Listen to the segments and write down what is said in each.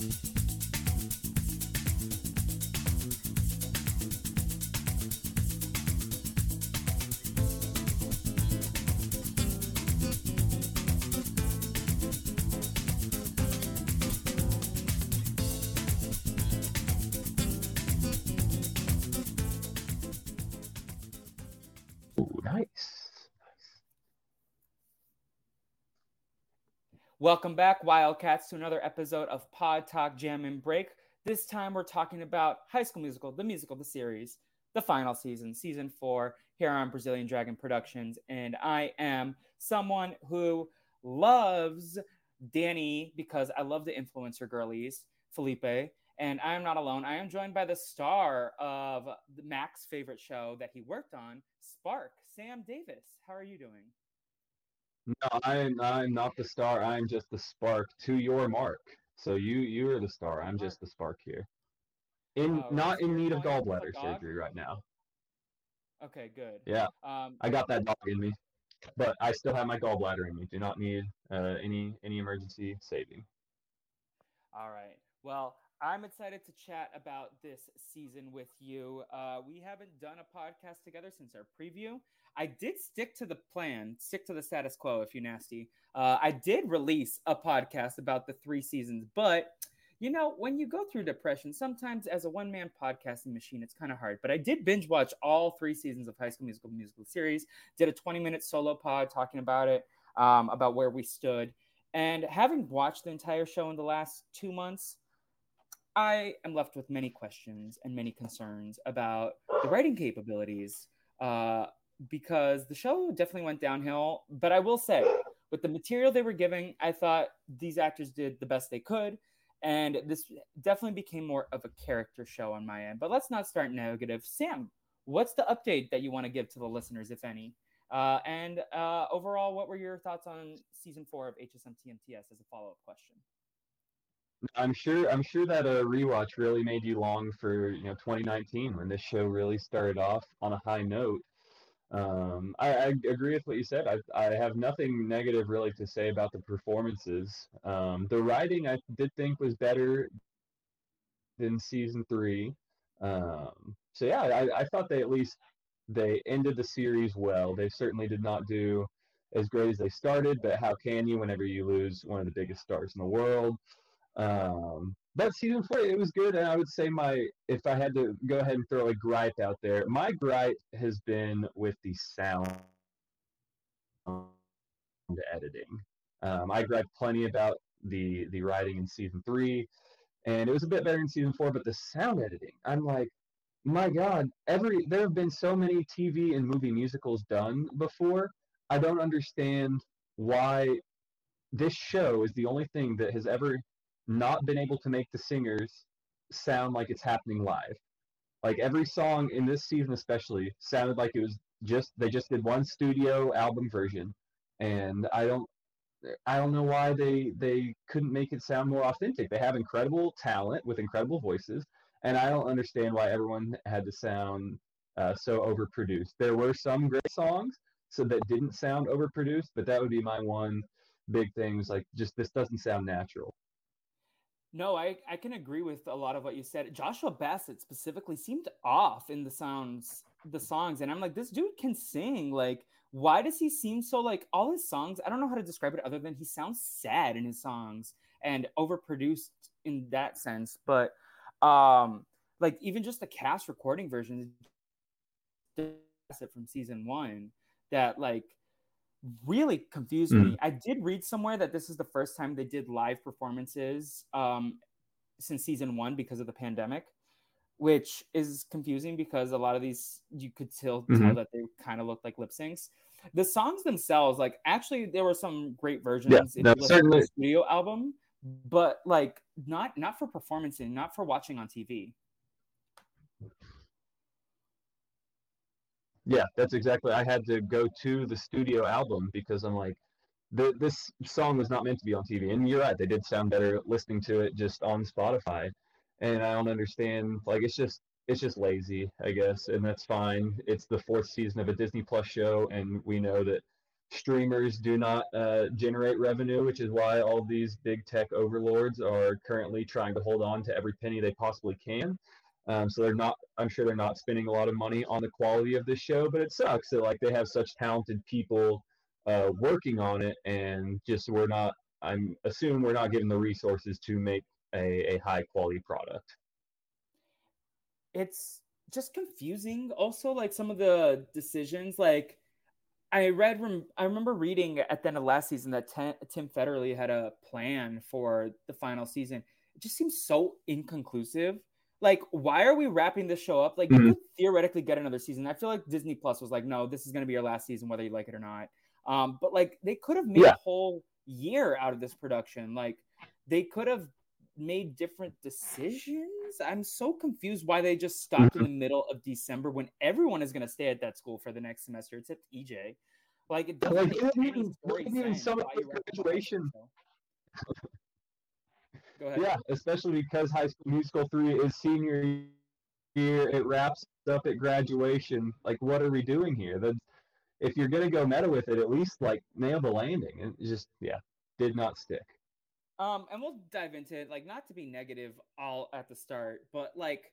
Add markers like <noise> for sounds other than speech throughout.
Bye. Welcome back, Wildcats, to another episode of Pod Talk Jam and Break. This time we're talking about High School Musical, the musical, the series, the final season, season four, here on Brazilian Dragon Productions. And I am someone who loves Danny because I love the influencer girlies, Felipe. And I am not alone. I am joined by the star of Mac's favorite show that he worked on, Spark, Sam Davis. How are you doing? No, I'm I'm not the star. I'm just the spark to your mark. So you you are the star. I'm just the spark here. In Oh, not in need of calling yourself a gallbladder surgery right now. Okay, good. Yeah, Um, I got that dog in me, but I still have my gallbladder in me. Do not need uh, any any emergency saving. All right. Well, I'm excited to chat about this season with you. Uh, we haven't done a podcast together since our preview. I did stick to the plan, stick to the status quo, if you nasty. Uh, I did release a podcast about the three seasons, but you know, when you go through depression, sometimes as a one man podcasting machine, it's kind of hard. But I did binge watch all three seasons of High School Musical musical series. Did a 20 minute solo pod talking about it, um, about where we stood. And having watched the entire show in the last two months, I am left with many questions and many concerns about the writing capabilities uh, because the show definitely went downhill. But I will say, with the material they were giving, I thought these actors did the best they could. And this definitely became more of a character show on my end. But let's not start negative. Sam, what's the update that you want to give to the listeners, if any? Uh, and uh, overall, what were your thoughts on season four of HSM TMTS as a follow up question? I'm sure I'm sure that a rewatch really made you long for you know 2019 when this show really started off on a high note. Um, I, I agree with what you said. I, I have nothing negative really to say about the performances. Um, the writing I did think was better than season three. Um, so yeah, I, I thought they at least they ended the series well. They certainly did not do as great as they started, but how can you whenever you lose one of the biggest stars in the world? Um, but season <laughs> four, it was good, and I would say my if I had to go ahead and throw a gripe out there, my gripe has been with the sound editing. Um, I griped plenty about the the writing in season three, and it was a bit better in season four. But the sound editing, I'm like, my God, every there have been so many TV and movie musicals done before. I don't understand why this show is the only thing that has ever not been able to make the singers sound like it's happening live. Like every song in this season, especially, sounded like it was just they just did one studio album version, and I don't I don't know why they they couldn't make it sound more authentic. They have incredible talent with incredible voices, and I don't understand why everyone had to sound uh, so overproduced. There were some great songs so that didn't sound overproduced, but that would be my one big thing. Was like just this doesn't sound natural. No, I, I can agree with a lot of what you said. Joshua Bassett specifically seemed off in the sounds, the songs, and I'm like, this dude can sing. Like, why does he seem so like all his songs? I don't know how to describe it other than he sounds sad in his songs and overproduced in that sense. But um, like even just the cast recording version from season one that like really confused Mm. me. I did read somewhere that this is the first time they did live performances um, since season one because of the pandemic, which is confusing because a lot of these you could still tell Mhm. that they kind of looked like lip syncs. The songs themselves, like actually, there were some great versions Yeah, if you no, listen certainly. the studio album, but like not not for performancing, not for watching on TV. Yeah, that's exactly. I had to go to the studio album because I'm like, the, this song was not meant to be on TV. And you're right, they did sound better listening to it just on Spotify. And I don't understand. Like, it's just it's just lazy, I guess, and that's fine. It's the fourth season of a Disney Plus show, and we know that streamers do not uh, generate revenue, which is why all these big tech overlords are currently trying to hold on to every penny they possibly can. Um, so they're not. I'm sure they're not spending a lot of money on the quality of this show, but it sucks that like they have such talented people uh, working on it, and just we're not. I'm assuming we're not given the resources to make a, a high quality product. It's just confusing. Also, like some of the decisions, like I read, I remember reading at the end of last season that Tim Federle had a plan for the final season. It just seems so inconclusive. Like, why are we wrapping this show up? Like, mm-hmm. you could theoretically get another season. I feel like Disney Plus was like, no, this is going to be your last season, whether you like it or not. Um, but like, they could have made yeah. a whole year out of this production. Like, they could have made different decisions. I'm so confused why they just stopped in the middle of December when everyone is going to stay at that school for the next semester, except EJ. Like it doesn't like, even, even some graduation. <laughs> Go ahead. Yeah, especially because High School Musical three is senior year. It wraps up at graduation. Like, what are we doing here? The, if you're gonna go meta with it, at least like nail the landing. It just yeah, did not stick. Um, and we'll dive into it, like not to be negative all at the start, but like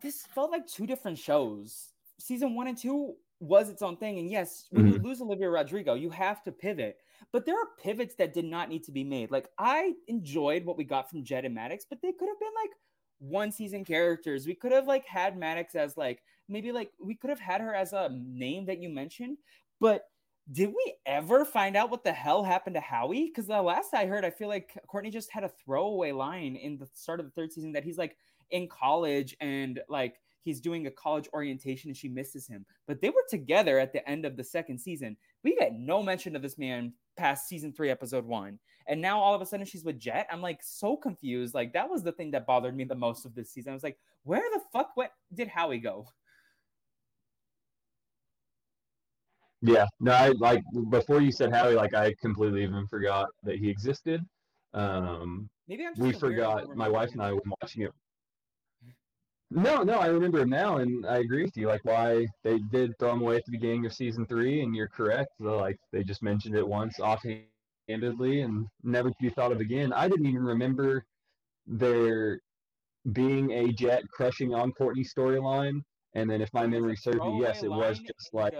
this felt like two different shows. Season one and two was its own thing. And yes, when mm-hmm. you lose Olivia Rodrigo, you have to pivot. But there are pivots that did not need to be made. Like I enjoyed what we got from Jet and Maddox, but they could have been like one season characters. We could have like had Maddox as like maybe like we could have had her as a name that you mentioned, but did we ever find out what the hell happened to Howie? Because the last I heard, I feel like Kourtney just had a throwaway line in the start of the third season that he's like in college and like he's doing a college orientation and she misses him. But they were together at the end of the second season. We get no mention of this man past season three, episode one. And now all of a sudden she's with Jet. I'm like so confused. Like that was the thing that bothered me the most of this season. I was like, where the fuck went, did Howie go? Yeah, no, I like before you said Howie, like I completely even forgot that he existed. Um, Maybe I'm we forgot. My wife and I were watching it. No, no, I remember him now, and I agree with you. Like why they did throw him away at the beginning of season three, and you're correct. Like they just mentioned it once offhandedly, and never to be thought of again. I didn't even remember there being a Jet crushing on Kourtney storyline. And then, if my memory serves me, yes, it was just like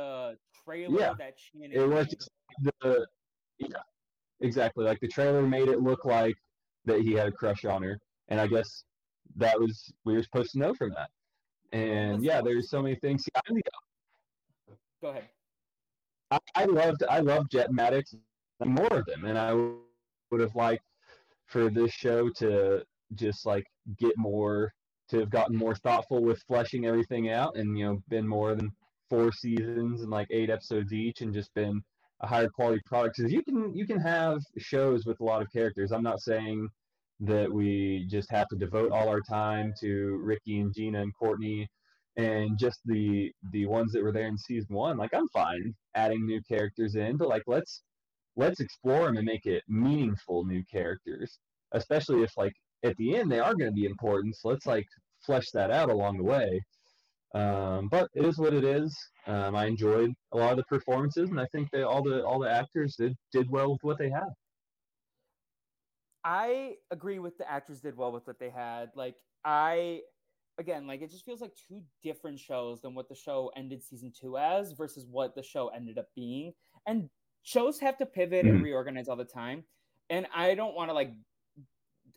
trailer yeah. that it was just the yeah exactly like the trailer made it look like that he had a crush on her and i guess that was we were supposed to know from that. And yeah there's so many things. Go ahead. I, I loved i loved jet maddox more of them. And i would have liked for this show to just like get more to have gotten more thoughtful with fleshing everything out and you know been more than four seasons and like eight episodes each and just been a higher quality product. Because you can you can have shows with a lot of characters. I'm not saying that we just have to devote all our time to ricky and gina and kourtney and just the the ones that were there in season one like i'm fine adding new characters in but like let's let's explore them and make it meaningful new characters especially if like at the end they are going to be important so let's like flesh that out along the way um, but it is what it is. Um, I enjoyed a lot of the performances, and I think that all the all the actors did did well with what they had. I agree with the actors did well with what they had. Like I again, like it just feels like two different shows than what the show ended season two as versus what the show ended up being. And shows have to pivot mm-hmm. and reorganize all the time. And I don't want to like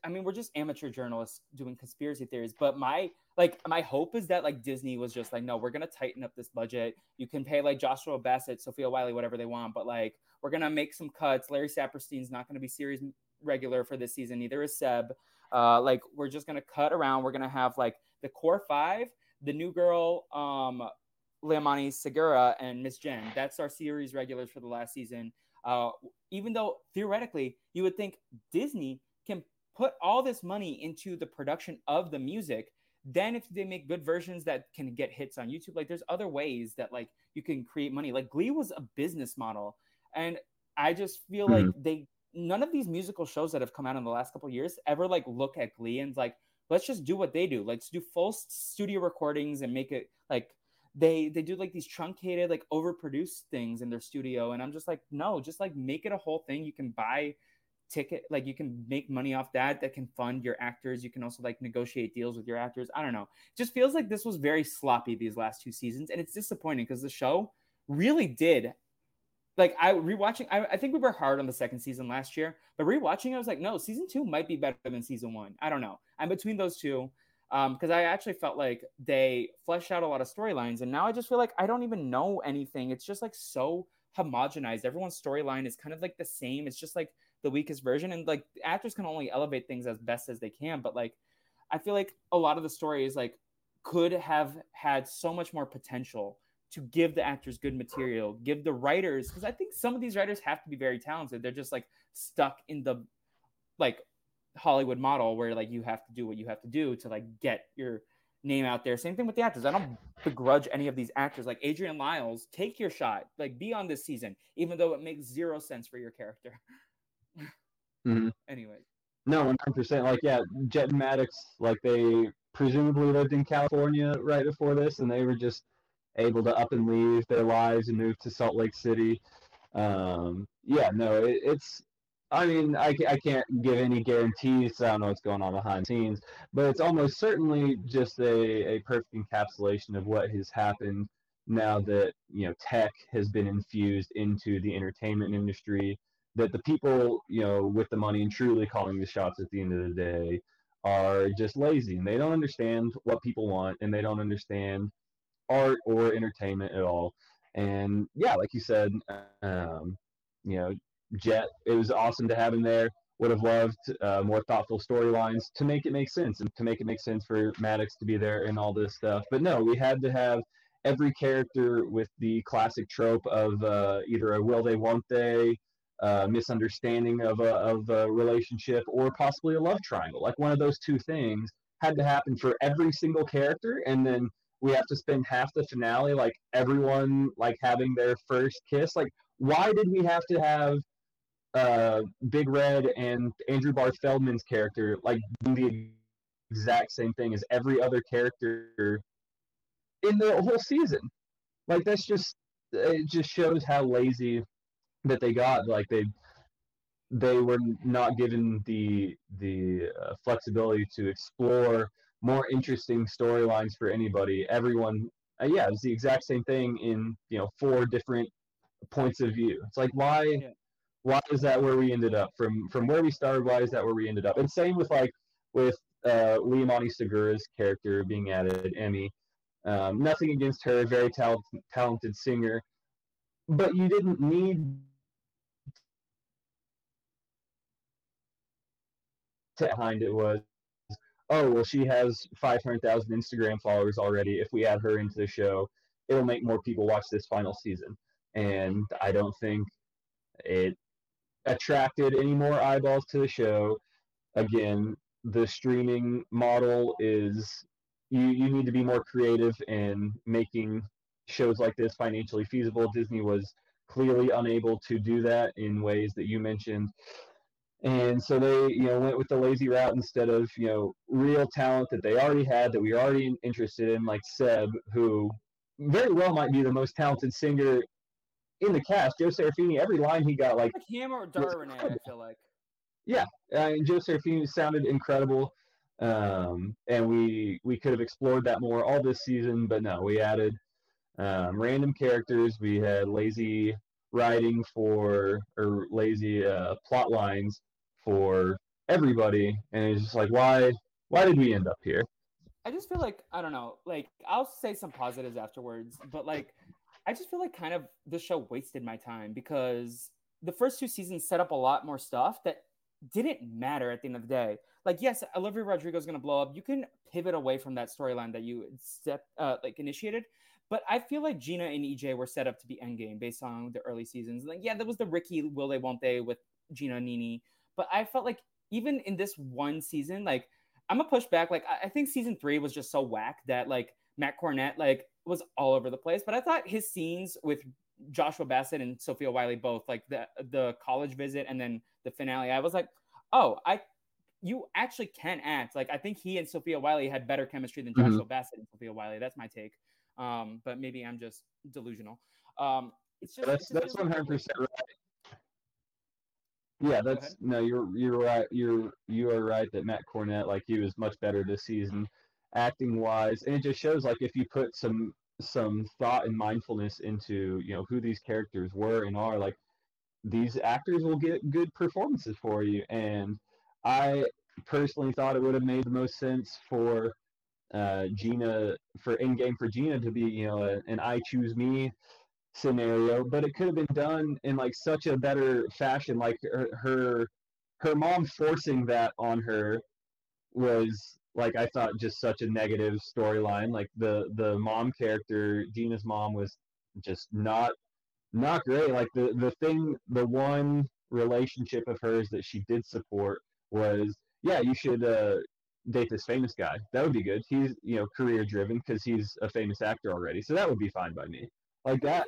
I mean, we're just amateur journalists doing conspiracy theories, but my like my hope is that like Disney was just like, no, we're gonna tighten up this budget. You can pay like Joshua Bassett, Sofia Wylie, whatever they want, but like we're gonna make some cuts. Larry Saperstein's not gonna be series regular for this season. Neither is Seb. Uh, like we're just gonna cut around. We're gonna have like the core five, the new girl, um, Liamani Segura, and Miss Jenn. That's our series regulars for the last season. Uh, even though theoretically you would think Disney can put all this money into the production of the music then if they make good versions that can get hits on youtube like there's other ways that like you can create money like glee was a business model and i just feel mm-hmm. like they none of these musical shows that have come out in the last couple years ever like look at glee and like let's just do what they do. Let's do full studio recordings and make it like they they do like these truncated like overproduced things in their studio. And i'm just like no just like make it a whole thing. You can buy ticket like you can make money off that that can fund your actors. You can also like negotiate deals with your actors. I don't know. It just feels like this was very sloppy these last two seasons. And it's disappointing because the show really did like i rewatching I, I think we were hard on the second season last year but rewatching i was like no season two might be better than season one i don't know i'm between those two because um, I actually felt like they fleshed out a lot of storylines, and now I just feel like I don't even know anything. It's just like so homogenized. Everyone's storyline is kind of like the same. It's just like the weakest version, and like actors can only elevate things as best as they can. But like, I feel like a lot of the stories like could have had so much more potential to give the actors good material, give the writers because I think some of these writers have to be very talented. They're just like stuck in the like Hollywood model where like you have to do what you have to do to like get your name out there. Same thing with the actors. I don't begrudge any of these actors. Like Adrian Lyles, take your shot. Like be on this season, even though it makes zero sense for your character. <laughs> mm-hmm. Anyway. No, one hundred percent. Like yeah, Jet and Maddox, like they presumably lived in California right before this, and they were just able to up and leave their lives and move to Salt Lake City. Um, yeah, no, it, it's I mean, I, I can't give any guarantees. I don't know what's going on behind the scenes, but it's almost certainly just a, a perfect encapsulation of what has happened now that you know tech has been infused into the entertainment industry. That the people you know with the money and truly calling the shots at the end of the day are just lazy and they don't understand what people want and they don't understand art or entertainment at all. And yeah, like you said, um, you know, Jet, it was awesome to have him there. Would have loved uh, more thoughtful storylines to make it make sense and to make it make sense for Maddox to be there and all this stuff. But no, we had to have every character with the classic trope of uh, either a will they, won't they, uh, misunderstanding of a, of a relationship, or possibly a love triangle. Like one of those two things had to happen for every single character, and then we have to spend half the finale like everyone like having their first kiss. Like, why did we have to have uh, Big Red and Andrew Barth Feldman's character like the exact same thing as every other character in the whole season. Like that's just it just shows how lazy that they got. Like they they were not given the the uh, flexibility to explore more interesting storylines for anybody. Everyone, uh, yeah, it's the exact same thing in you know four different points of view. It's like why yeah. why is that where we ended up? From from where we started why is that where we ended up? And same with like with uh Liamani Segura's character being added Emmy. Um, nothing against her very talent, talented singer. But you didn't need to behind it was oh well she has 500,000 Instagram followers already if we add her into the show it'll make more people watch this final season and I don't think it attracted any more eyeballs to the show. Again, the streaming model is you, you need to be more creative in making shows like this financially feasible. Disney was clearly unable to do that in ways that you mentioned. And so they, you know, went with the lazy route instead of, you know, real talent that they already had that we were already interested in, like Seb, who very well might be the most talented singer in the cast, Joe Serafini, every line he got like, like him or Darwin, I feel like. Yeah, uh, Joe Serafini sounded incredible, um, and we we could have explored that more all this season, but no, we added um, random characters. We had lazy writing for or lazy uh, plot lines for everybody, and it's just like, why why did we end up here? I just feel like I don't know. Like I'll say some positives afterwards, but like I just feel like kind of the show wasted my time because the first two seasons set up a lot more stuff that didn't matter at the end of the day. Like, yes, Olivia Rodrigo is going to blow up. You can pivot away from that storyline that you step uh, like initiated. But I feel like Gina and EJ were set up to be endgame based on the early seasons. Like, yeah, there was the Ricky will they won't they with Gina Nini. But I felt like even in this one season, like I'm a pushback. Like I think season three was just so whack that like Matt Cornett, like was all over the place. But I thought his scenes with Joshua Bassett and Sofia Wylie both, like the the college visit and then the finale, I was like, oh, I you actually can act. Like I think he and Sofia Wylie had better chemistry than mm-hmm. Joshua mm-hmm. Bassett and Sofia Wylie. That's my take. Um, but maybe I'm just delusional. Um, it's just that's that's one hundred percent right. Yeah, that's no, you're you're right. You're you are right that Matt Cornett, like he was much better this season, acting wise, and it just shows like if you put some some thought and mindfulness into you know who these characters were and are, like these actors will get good performances for you. And I personally thought it would have made the most sense for uh, Gina for in game for Gina to be you know a, an I choose me scenario, but it could have been done in like such a better fashion. Like her her, her mom forcing that on her was like I thought just such a negative storyline. Like the the mom character, Gina's mom was just not not great. Like the the thing, the one relationship of hers that she did support was yeah, you should uh, date this famous guy. That would be good. He's you know career driven because he's a famous actor already, so that would be fine by me. Like that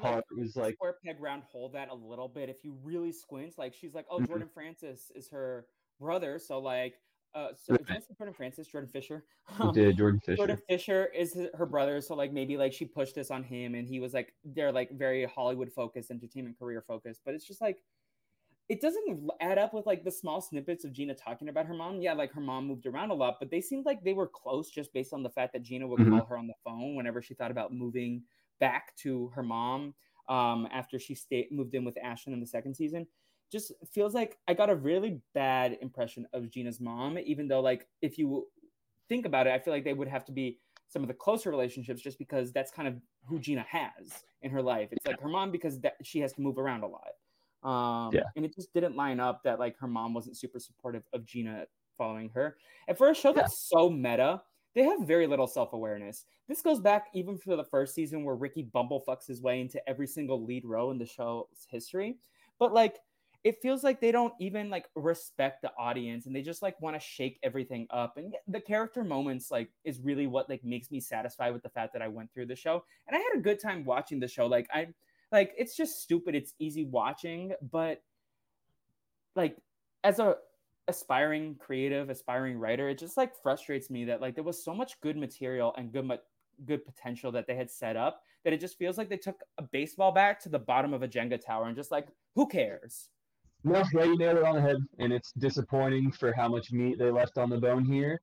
part like, was like square peg round hole that a little bit. If you really squint, like she's like, oh, mm-hmm. Jordan Francis is her brother, so like. Uh, so Jordan Francis, Jordan Fisher. <laughs> Um, did Jordan Fisher? Jordan Fisher is her brother, so like maybe like she pushed this on him, and he was like they're like very Hollywood focused, entertainment career focused. But it's just like it doesn't add up with like the small snippets of Gina talking about her mom. Yeah, like her mom moved around a lot, but they seemed like they were close just based on the fact that Gina would mm-hmm. call her on the phone whenever she thought about moving back to her mom um, after she stayed moved in with Ashlyn in the second season. Just feels like I got a really bad impression of Gina's mom, even though like if you think about it, I feel like they would have to be some of the closer relationships just because that's kind of who Gina has in her life. It's like her mom because that she has to move around a lot. Um, yeah. And it just didn't line up that like her mom wasn't super supportive of Gina following her. And for a show that's yeah. so meta, they have very little self awareness. This goes back even for the first season where Ricky bumblefucks his way into every single lead role in the show's history. But like, it feels like they don't even like respect the audience and they just like want to shake everything up and the character moments like is really what like makes me satisfied with the fact that i went through the show and i had a good time watching the show like i'm like it's just stupid. It's easy watching, but like as a aspiring creative, aspiring writer, it just like frustrates me that like there was so much good material and good good potential that they had set up that it just feels like they took a baseball bat to the bottom of a Jenga tower and just like who cares? No, yeah, you nailed it on the head, and it's disappointing for how much meat they left on the bone here.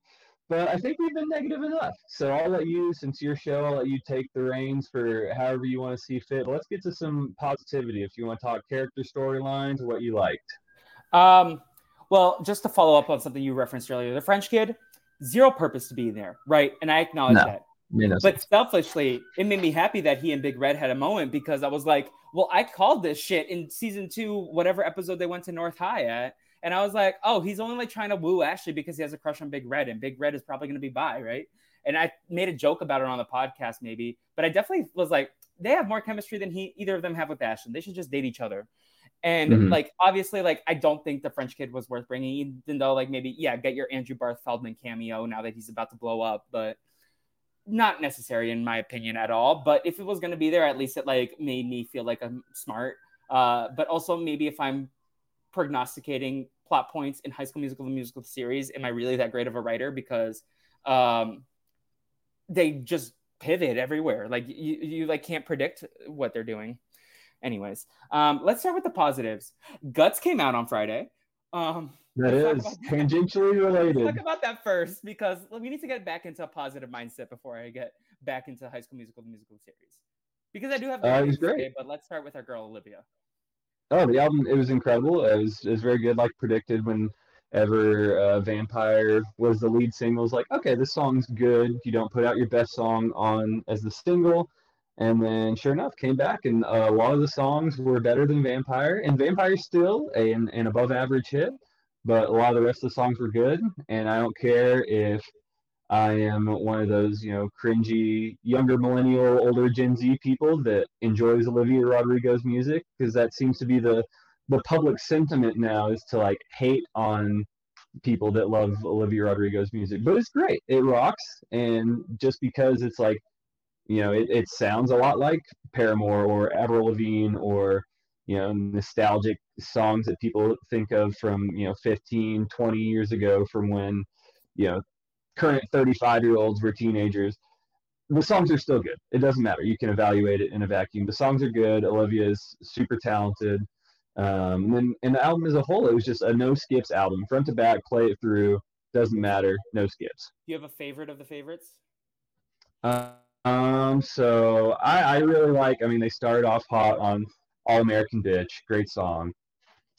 But I think we've been negative enough. So I'll let you, since your show, I'll let you take the reins for however you want to see fit. But let's get to some positivity. If you want to talk character storylines, what you liked. Um, well, just to follow up on something you referenced earlier, the French kid, zero purpose to be there, right? And I acknowledge no. that. No but selfishly, it made me happy that he and Big Red had a moment because I was like, well, I called this shit in season two, whatever episode they went to North High at. And I was like, oh, he's only like trying to woo Ashley because he has a crush on Big Red, and Big Red is probably going to be bi, right? And I made a joke about it on the podcast, maybe, but I definitely was like, they have more chemistry than he either of them have with Ashley. They should just date each other. And mm-hmm. like, obviously, like, I don't think the French kid was worth bringing, even though, like, maybe, yeah, get your Andrew Barth Feldman cameo now that he's about to blow up, but not necessary in my opinion at all. But if it was going to be there, at least it like made me feel like I'm smart. Uh, but also maybe if I'm prognosticating plot points in High School Musical, the musical series, am I really that great of a writer? Because um, they just pivot everywhere. Like you, you like can't predict what they're doing. Anyways, um, let's start with the positives. Guts came out on Friday. Um, that is tangentially related. Let's talk about that first because we need to get back into a positive mindset before I get back into High School Musical, the musical series. Because I do have. Uh, it was great. Say, but let's start with our girl Olivia. Oh, the album it was incredible. It was it was very good, like predicted. Whenever uh, Vampire was the lead single, was like, okay, this song's good. You don't put out your best song on as the single, and then sure enough, came back, and uh, a lot of the songs were better than Vampire, and Vampire's still an, an above average hit, but a lot of the rest of the songs were good. And I don't care if I am one of those, you know, cringy younger millennial, older Gen Z people that enjoys Olivia Rodrigo's music because that seems to be the the public sentiment now is to like hate on people that love Olivia Rodrigo's music. But it's great. It rocks. And just because it's like, you know, it, it sounds a lot like Paramore or Avril Lavigne or, you know, nostalgic songs that people think of from, you know, 15, 20 years ago from when, you know, current 35 year olds were teenagers the songs are still good. It doesn't matter. You can evaluate it in a vacuum. The songs are good. Olivia is super talented. Um, and then and the album as a whole, it was just a no skips album, front to back, play it through. Doesn't matter, no skips. Do you have a favorite of the favorites? Uh, um, so I, I really like. I mean, they started off hot on All American Bitch, great song.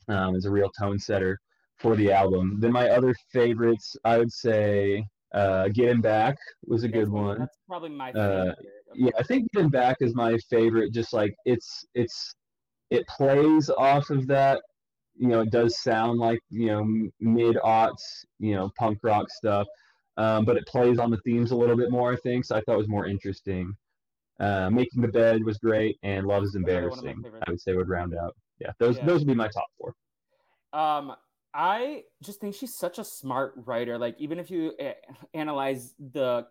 Um, is a real tone setter for the album. Then my other favorites, I would say, uh, Get Him Back was a good one. That's probably my Uh. Yeah, I think Get Him Back is my favorite. Just like it's it's it plays off of that. You know, it does sound like you know mid aughts, you know, punk rock stuff, um, but it plays on the themes a little bit more. I think so. I thought it was more interesting. Uh, Making the Bed was great, and Love is Another one of my Embarrassing. I would say would round out. Yeah, those Yeah. those would be my top four. Um, I just think she's such a smart writer. Like even if you uh, analyze the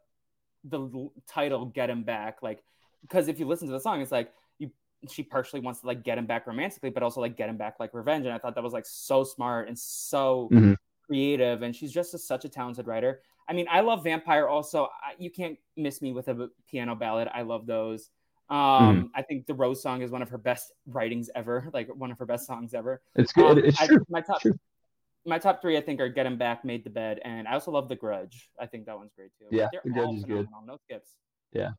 the title "Get Him Back," like because if you listen to the song, it's like you she partially wants to like get him back romantically, but also like get him back like revenge. And I thought that was like so smart and so Mhm. creative. And she's just a, such a talented writer. I mean, I love Vampire. Also, I, you can't miss me with a piano ballad. I love those. Um, I think the Rose song is one of her best writings ever, <laughs> like one of her best songs ever. It's good. Um, it's I- true. My top, True. my top three, I think, are Get Him Back, Made the Bed, and I also love The Grudge. I think that one's great too. Yeah, They're The Grudge is good. No skips. Yeah.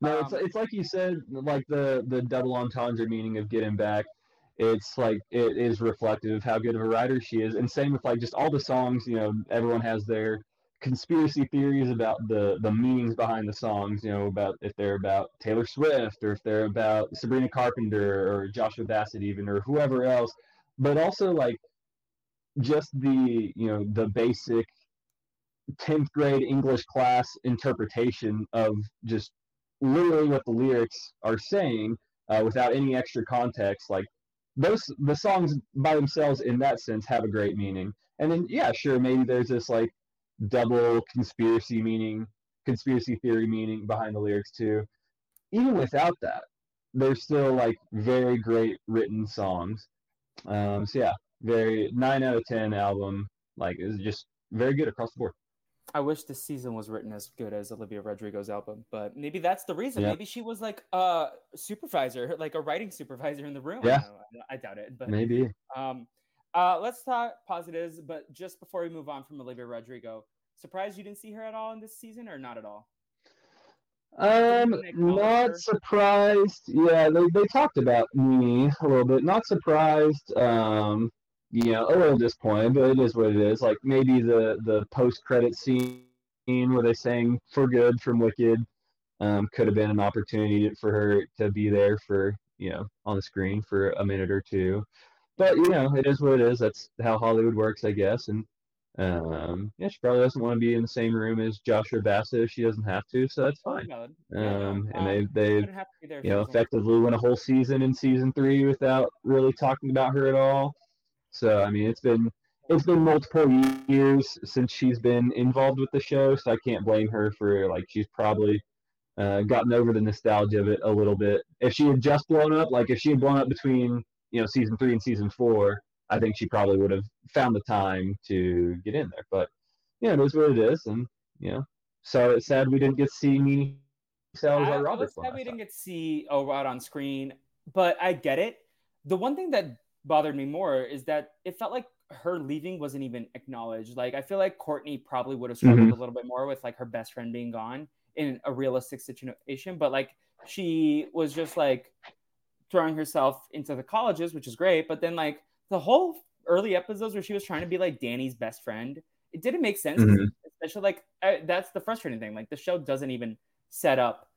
No, it's Um, it's like you said, like the the double entendre meaning of getting back. It's like it is reflective of how good of a writer she is, and same with like just all the songs. You know, everyone has their conspiracy theories about the the meanings behind the songs. You know, about if they're about Taylor Swift or if they're about Sabrina Carpenter or Joshua Bassett even or whoever else. But also like just the you know the basic 10th grade English class interpretation of just literally what the lyrics are saying uh, without any extra context. Like those, the songs by themselves in that sense have a great meaning. And then, yeah, sure, maybe there's this like double conspiracy meaning, conspiracy theory meaning behind the lyrics too. Even without that, they're still like very great written songs. Um, so yeah, very nine out of ten album. Like is just very good across the board. I wish this season was written as good as Olivia Rodrigo's album, but maybe that's the reason. Yeah. Maybe she was like a supervisor, like a writing supervisor in the room. Yeah. No, I doubt it. But Maybe. um, uh, let's talk positives. But just before we move on from Olivia Rodrigo, surprised you didn't see her at all in this season, or not at all? Um, not surprised. Yeah, they, they talked about me a little bit. Not surprised. Um, you know, a little disappointed, but it is what it is. Like maybe the the post credit scene where they sang "For Good" from Wicked um, could have been an opportunity for her to be there for you know on the screen for a minute or two. But you know, it is what it is. That's how Hollywood works, I guess. And um, yeah, she probably doesn't want to be in the same room as Joshua Bassett if she doesn't have to, so that's fine. Valid. Yeah, no, Um, and they they couldn't have to be there if you know effectively went a whole season in season three without really talking about her at all. So I mean, it's been it's been multiple years since she's been involved with the show, so I can't blame her for like she's probably uh, gotten over the nostalgia of it a little bit. If she had just blown up, like if she had blown up between you know season three and season four, I think she probably would have found the time to get in there. But you know, it is what it is, and you know, so it's sad we didn't get to see Nini I, I was Roberts. sad we didn't get to see Orod on screen, but I get it. The one thing that bothered me more is that it felt like her leaving wasn't even acknowledged. Like I feel like Kourtney probably would have struggled mm-hmm. a little bit more with like her best friend being gone in a realistic situation, but like she was just like throwing herself into the colleges, which is great. But then like the whole early episodes where she was trying to be like Danny's best friend, it didn't make sense. Mhm. Especially like I, that's the frustrating thing. Like the show doesn't even set up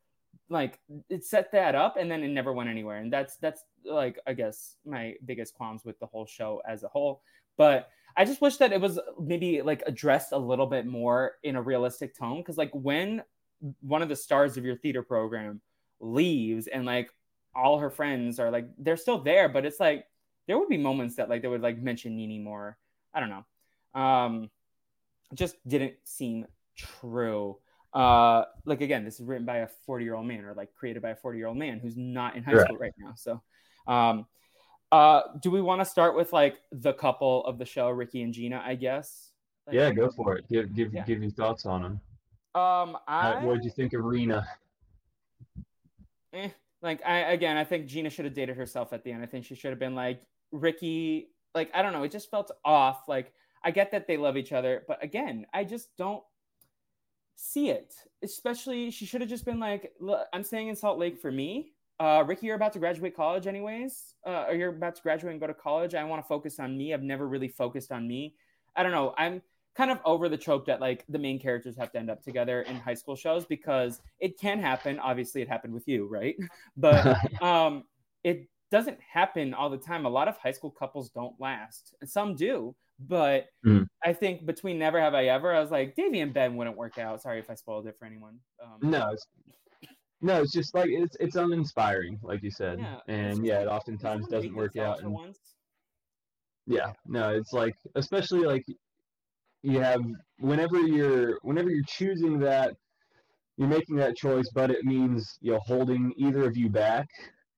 like it set that up and then it never went anywhere and that's that's like i guess my biggest qualms with the whole show as a whole but i just wish that it was maybe like addressed a little bit more in a realistic tone because like when one of the stars of your theater program leaves and like all her friends are like they're still there but it's like there would be moments that like they would like mention Nini more i don't know um just didn't seem true uh like again this is written by a 40 year old man or like created by a 40 year old man who's not in high Right. school right now so um uh do we want to start with like the couple of the show ricky and gina i guess Like, Yeah, go for it. Give give Yeah. give your thoughts on them. Um, I Uh, what did you think of Rena? eh, like I again, I think Gina should have dated herself at the end. I think she should have been like Ricky. Like I don't know, it just felt off. Like I get that they love each other, but again, I just don't see it. Especially, she should have just been like, "Look, I'm staying in Salt Lake for me. Uh, Ricky, you're about to graduate college anyways, uh, or you're about to graduate and go to college. I want to focus on me. I've never really focused on me. I don't know. I'm kind of over the trope that like the main characters have to end up together in high school shows because it can happen. Obviously, it happened with you, right? <laughs> But <laughs> um, it doesn't happen all the time. A lot of high school couples don't last, and some do. But Mm. I think between Never Have I Ever, I was like, Devi and Ben wouldn't work out. Sorry if I spoiled it for anyone. Um, no, it's, no, it's just like it's it's uninspiring, like you said, Yeah, and yeah, it oftentimes doesn't work out. And yeah, no, it's like especially like you have whenever you're whenever you're choosing that you're making that choice, but it means you know holding either of you back,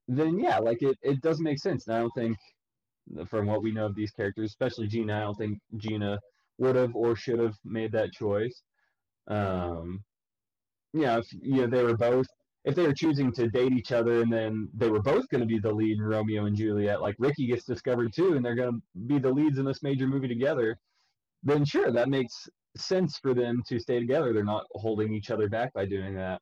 then yeah, like it it doesn't make sense. And I don't think from what we know of these characters, especially Gina, I don't think Gina would have or should have made that choice. Um, yeah, if you know they were both if they were choosing to date each other and then they were both going to be the lead in Romeo and Juliet, like Ricky gets discovered too, and they're going to be the leads in this major movie together, then sure, that makes sense for them to stay together. They're not holding each other back by doing that.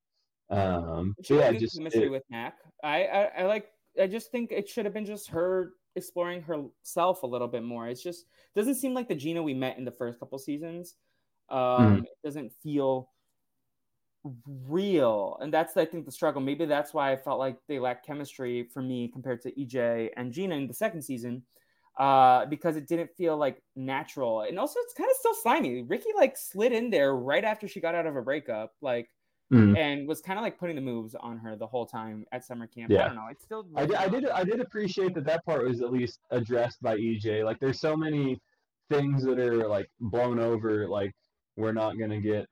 Um, yeah, just chemistry it- with Mac. I, I I like. I just think it should have been just her exploring herself a little bit more. It's just doesn't seem like the Gina we met in the first couple seasons. Um, Mhm. It doesn't feel real, and that's I think the struggle. Maybe that's why I felt like they lacked chemistry for me compared to EJ and Gina in the second season. Uh, because it didn't feel like natural, and also it's kind of still slimy. Ricky like slid in there right after she got out of a breakup, like Mhm. and was kind of like putting the moves on her the whole time at summer camp. Yeah. I don't know. It's still. I did, I did I did appreciate that that part was at least addressed by EJ. Like there's so many things that are like blown over. Like we're not gonna get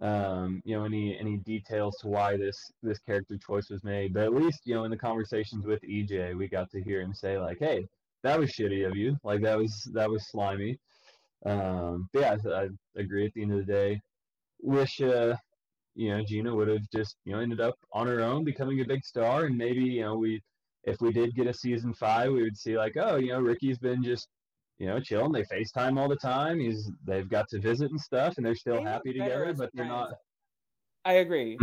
um, you know any any details to why this this character choice was made. But at least you know in the conversations with EJ, we got to hear him say like, "Hey, that was shitty of you. Like that was that was slimy." Um, but yeah, I, I agree. At the end of the day, wish uh, you know Gina would have just you know ended up on her own, becoming a big star, and maybe you know we if we did get a season five, we would see like, oh, you know, Ricky's been just you know chilling. They FaceTime all the time. He's they've got to visit and stuff, and they're still They happy together, but they're not. I agree.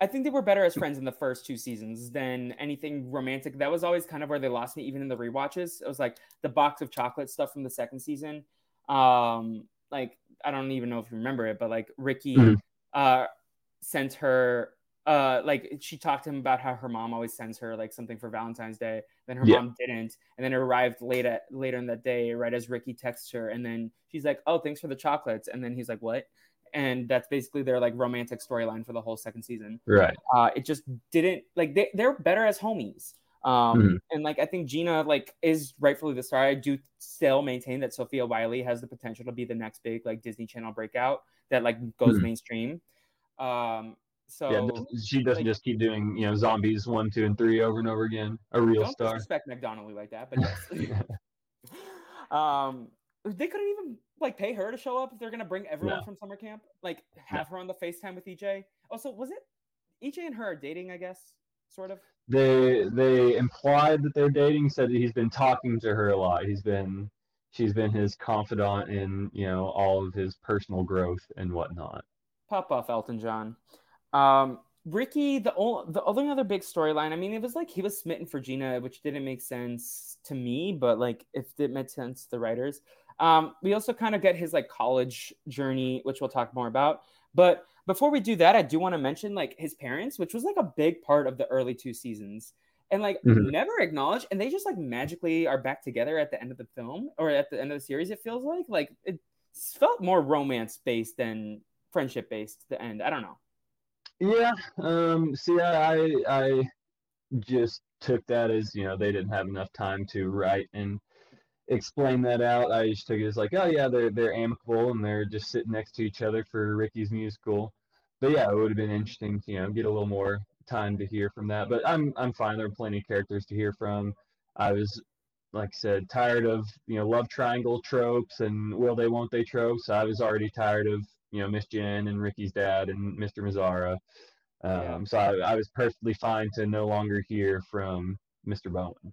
I think they were better as friends in the first two seasons than anything romantic. That was always kind of where they lost me, even in the rewatches. It was like the box of chocolate stuff from the second season. Um, like I don't even know if you remember it, but like Ricky Mhm. uh sent her uh like she talked to him about how her mom always sends her like something for Valentine's Day, then her Yeah. mom didn't, and then it arrived late at later in that day, right as Ricky texts her, and then she's like, "Oh, thanks for the chocolates," and then he's like, "What?" And that's basically their like romantic storyline for the whole second season. Right. Uh, it just didn't like they they're better as homies. Um, Mhm. and like I think Gina like is rightfully the star. I do still maintain that Sofia Wylie has the potential to be the next big like Disney Channel breakout that like goes Mhm. mainstream. Um, so yeah, does- she doesn't like- just keep doing you know zombies one, two, and three over and over again. A real don't star. disrespect Meg Donnelly like that, but <laughs> yes. <laughs> um, they couldn't even like pay her to show up if they're gonna bring everyone No. from summer camp. Like have her on the FaceTime with EJ. Also, was it EJ and her are dating? I guess sort of. they they implied that they're dating. Said that he's been talking to her a lot. He's been she's been his confidant in you know all of his personal growth and whatnot. Pop off Elton John. Um, Ricky, the only the only other big storyline. I mean, it was like he was smitten for Gina, which didn't make sense to me, but like if it made sense to the writers. Um, we also kind of get his like college journey, which we'll talk more about. But before we do that, I do want to mention like his parents, which was like a big part of the early two seasons, and like Mhm. never acknowledged, and they just like magically are back together at the end of the film or at the end of the series. It feels like like it felt more romance based than friendship based. The end, I don't know. Yeah. Um. See, I I I just took that as you know they didn't have enough time to write and explain that out. I just took it as like, oh yeah, they're they're amicable and they're just sitting next to each other for Ricky's musical. But yeah, it would have been interesting to you know get a little more time to hear from that. But I'm I'm fine. There are plenty of characters to hear from. I was like I said, tired of you know love triangle tropes and will they won't they tropes. I was already tired of you know Miss Jenn and Ricky's dad and Mr. Mazzara. Um, Yeah. So I, I was perfectly fine to no longer hear from Mr. Bowen.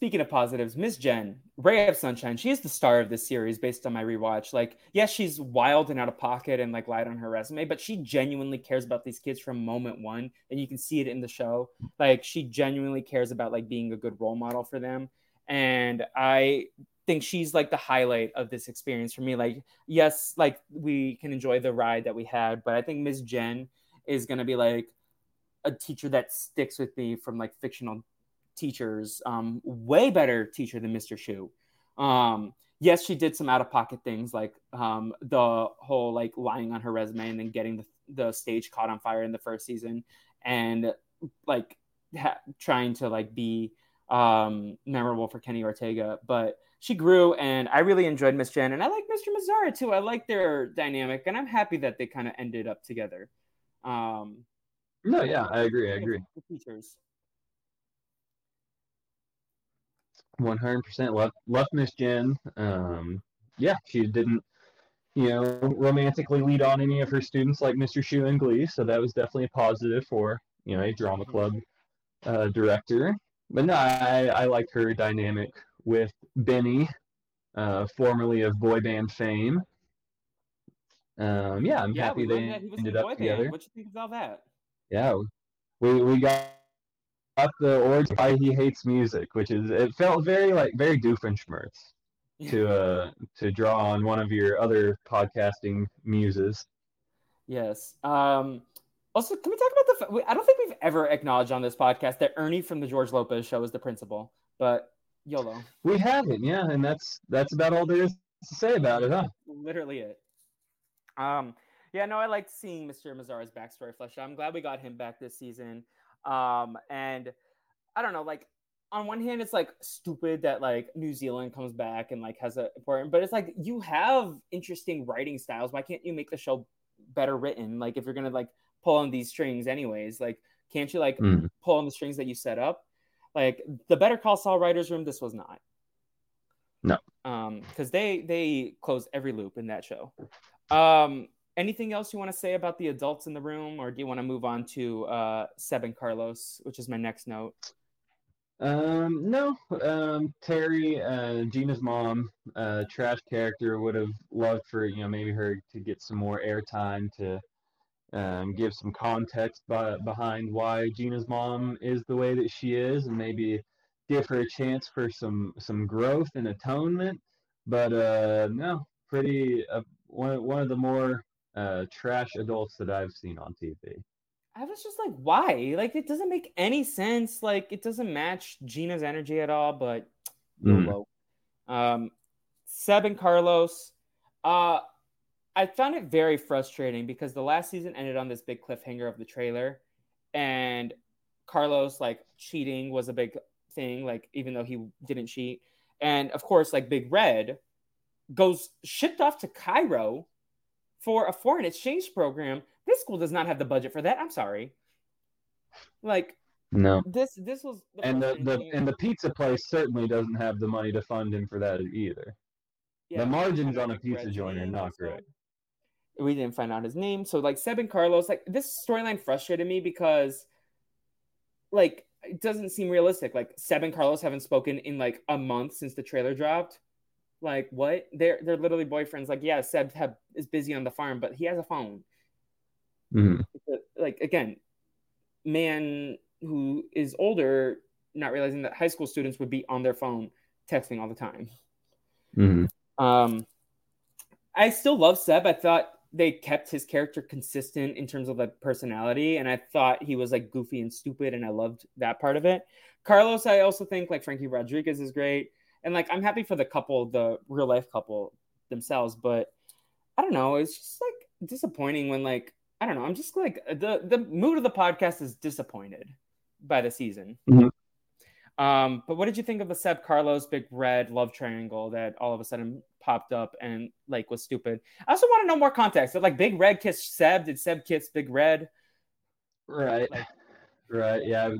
Speaking of positives, Miss Jenn, Ray of Sunshine, she is the star of this series based on my rewatch. Like, yes, she's wild and out of pocket and like lied on her resume, but she genuinely cares about these kids from moment one, and you can see it in the show. Like, she genuinely cares about like being a good role model for them, and I think she's like the highlight of this experience for me. Like, yes, like we can enjoy the ride that we had, but I think Miss Jenn is gonna be like a teacher that sticks with me from like fictional teachers. Um, way better teacher than Mr. Schue. Um, yes, she did some out of pocket things like um, the whole like lying on her resume and then getting the, the stage caught on fire in the first season and like ha- trying to like be um, memorable for Kenny Ortega. But she grew and I really enjoyed Miss Jenn and I like Mr. Mazzara too. I like their dynamic and I'm happy that they kind of ended up together. Um, No, yeah, I agree. I agree. the teachers. One hundred percent. Love love Miss Jenn. Um, yeah, she didn't, you know, romantically lead on any of her students like Mr. Schue and Glee, so that was definitely a positive for you know a drama club uh, director. But no, I I liked her dynamic with Benny, uh, formerly of boy band fame. Um, yeah, I'm Yeah, happy they that he was in ended up together. band. What you think of all that? Yeah, we we got got the origin why he hates music, which is it felt very like very Doofenshmirtz to <laughs> uh to draw on one of your other podcasting muses. Yes. Um, also, can we talk about the? I don't think we've ever acknowledged on this podcast that Ernie from the George Lopez show is the principal, but YOLO, We haven't, yeah, and that's that's about all there is to say about it, huh? literally it. Um, yeah, no, I liked seeing Mr. Mazzara's backstory fleshed out. I'm glad we got him back this season. Um, and I don't know, like on one hand, it's like stupid that like New Zealand comes back and like has a important, but it's like you have interesting writing styles. Why can't you make the show better written? Like if you're gonna like pull on these strings anyways, like can't you like Mm. pull on the strings that you set up? Like the Better Call Saul writers room, this was not. No. Um, because they they close every loop in that show. Um, anything else you want to say about the adults in the room, or do you want to move on to uh Seb and Carlos, which is my next note? Um, no, um, Terry, uh, Gina's mom, uh, trash character would have loved for you know maybe her to get some more airtime to um, give some context by, behind why Gina's mom is the way that she is, and maybe give her a chance for some some growth and atonement. But uh, no, pretty uh, one one of the more uh, trash adults that I've seen on TV. I was just like, why? Like, it doesn't make any sense. Like, it doesn't match Gina's energy at all. But Mm. Um, Seb and Carlos. Uh, I found it very frustrating because the last season ended on this big cliffhanger of the trailer, and Carlos like cheating was a big thing. Like, even though he didn't cheat, and of course, like Big Red goes shipped off to Cairo for a foreign exchange program. This school does not have the budget for that. I'm sorry. Like No. this, this was the And the, the and the pizza place certainly doesn't have the money to fund him for that either. Yeah, the margins on a pizza Red's joint are not great. We didn't find out his name. So like Seb and Carlos, like this storyline frustrated me because like it doesn't seem realistic. Like Seb and Carlos haven't spoken in like a month since the trailer dropped. Like what? They're they're literally boyfriends. Like yeah, Seb have, is busy on the farm, but he has a phone. Mhm. Like again, man who is older, not realizing that high school students would be on their phone texting all the time. Mhm. Um, I still love Seb. I thought they kept his character consistent in terms of like personality, and I thought he was like goofy and stupid, and I loved that part of it. Carlos, I also think like Frankie Rodriguez is great, and like I'm happy for the couple, the real life couple themselves, but I don't know. It's just like disappointing when like I don't know. I'm just like the the mood of the podcast is disappointed by the season. Mhm. Um, but what did you think of the Seb Carlos Big Red love triangle that all of a sudden popped up and like was stupid? I also want to know more context. Did like Big Red kiss Seb? Did Seb kiss Big Red? Right. Like- right. Yeah.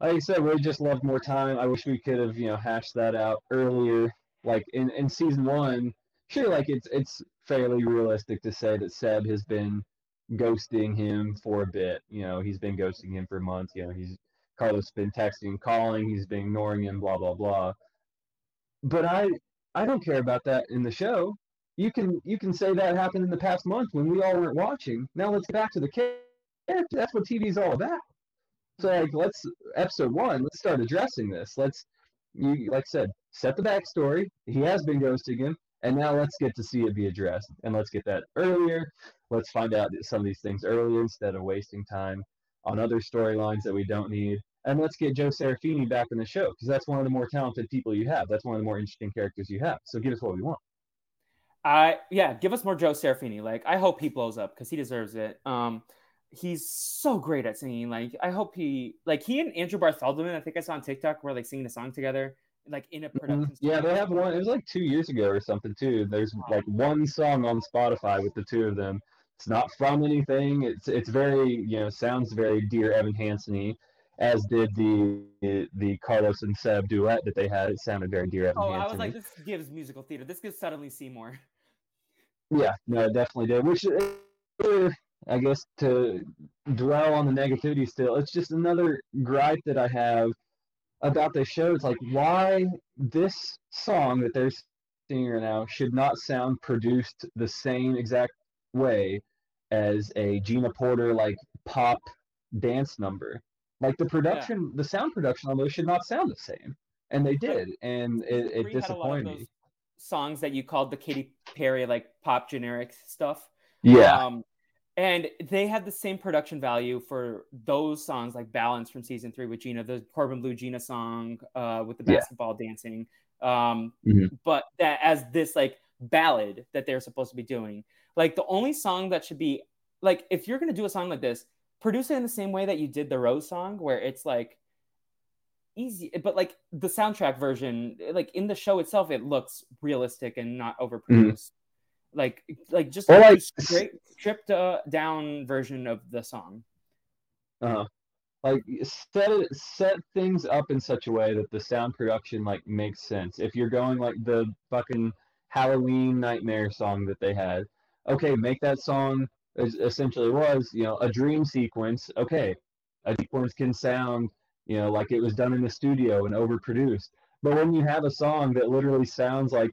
Like I said, we just loved more time. I wish we could have, you know, hashed that out earlier. Like in, in season one, sure, like it's it's fairly realistic to say that Seb has been ghosting him for a bit. You know, he's been ghosting him for months. You know, he's Carlos been texting, and calling, he's been ignoring him, blah blah blah. But I I don't care about that in the show. You can you can say that happened in the past month when we all weren't watching. Now let's get back to the character. That's what TV's all about. So like let's episode one, let's start addressing this. Let's you like I said, set the backstory. He has been ghosting him, and now let's get to see it be addressed. And let's get that earlier. Let's find out some of these things earlier instead of wasting time on other storylines that we don't need. And let's get Joe Serafini back in the show because that's one of the more talented people you have. That's one of the more interesting characters you have. So give us what we want. I yeah, give us more Joe Serafini. Like I hope he blows up because he deserves it. Um, he's so great at singing. Like I hope he like he and Andrew Barth Feldman. I think I saw on TikTok were like singing a song together, like in a mm-hmm. production. Mm-hmm. Yeah, they have one. It was like two years ago or something too. There's like one song on Spotify with the two of them. It's not from anything. It's it's very you know sounds very dear Evan Hansen as did the the Carlos and Seb duet that they had. It sounded very dear Evan Oh, I was like, this gives musical theater. This gives suddenly Seymour. Yeah, no, it definitely did. Which uh, I guess to dwell on the negativity still, it's just another gripe that I have about this show. It's like why this song that they're singing right now should not sound produced the same exact way as a Gina Porter like pop dance number. Like the production, yeah. the sound production on those should not sound the same, and they did, and it, it disappointed me. Songs that you called the Katy Perry like pop generic stuff. Yeah. Um, and they had the same production value for those songs like balance from season three with gina the Corbin Bleu gina song uh, with the basketball yeah. dancing um, mm-hmm. but that as this like ballad that they're supposed to be doing like the only song that should be like if you're going to do a song like this produce it in the same way that you did the rose song where it's like easy but like the soundtrack version like in the show itself it looks realistic and not overproduced mm-hmm. Like like just or like straight stripped uh, down version of the song uh-huh like set it set things up in such a way that the sound production like makes sense if you're going like the fucking halloween nightmare song that they had okay make that song essentially was, you know, a dream sequence. Okay, a sequence can sound, you know, like it was done in the studio and overproduced. But when you have a song that literally sounds like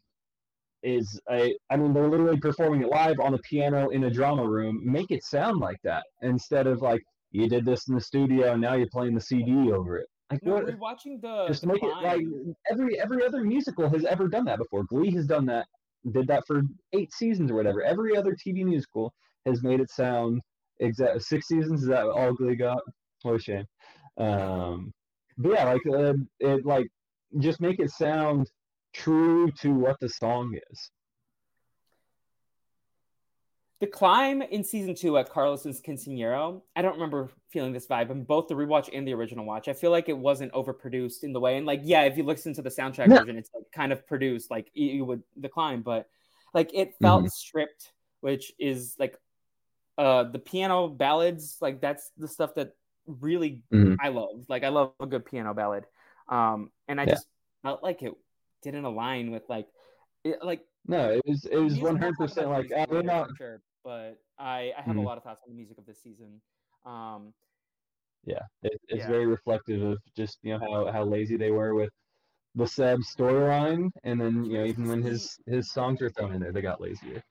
is a, I mean, they're literally performing it live on a piano in a drama room. Make it sound like that instead of like you did this in the studio and now you're playing the CD over it. Like, no, what, watching the just the make it like every every other musical has ever done that before. Glee has done that, did that for eight seasons or whatever. Every other TV musical has made it sound exact six seasons. Is that all Glee got? What a shame. Um, but yeah, like uh, it, like just make it sound true to what the song is. The climb in season two at Carlos's Quinceañero, I don't remember feeling this vibe in both the rewatch and the original watch. I feel like it wasn't overproduced in the way, and like, yeah, if you listen to the soundtrack yeah. version, it's like kind of produced like you would the climb, but like it felt mm-hmm. stripped, which is like uh the piano ballads like that's the stuff that really mm-hmm. i love like i love a good piano ballad um and i yeah. just felt like it didn't align with like it, like no it was it was 100 percent like i don't know sure but i i have mm-hmm. a lot of thoughts on the music of this season um yeah it, it's yeah. very reflective of just you know how how lazy they were with the Seb storyline, and then you know even when his his songs were thrown in there, they got lazier.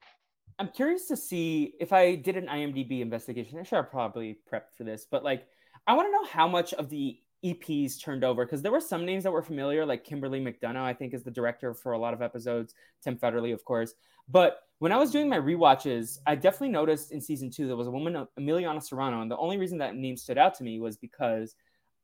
I'm curious to see if I did an IMDb investigation. I should have probably prepped for this, but like, I want to know how much of the EPs turned over because there were some names that were familiar, like Kimberly McCullough, I think is the director for a lot of episodes. Tim Federle, of course. But when I was doing my re-watches, I definitely noticed in season two there was a woman, Emiliana Serrano, and the only reason that name stood out to me was because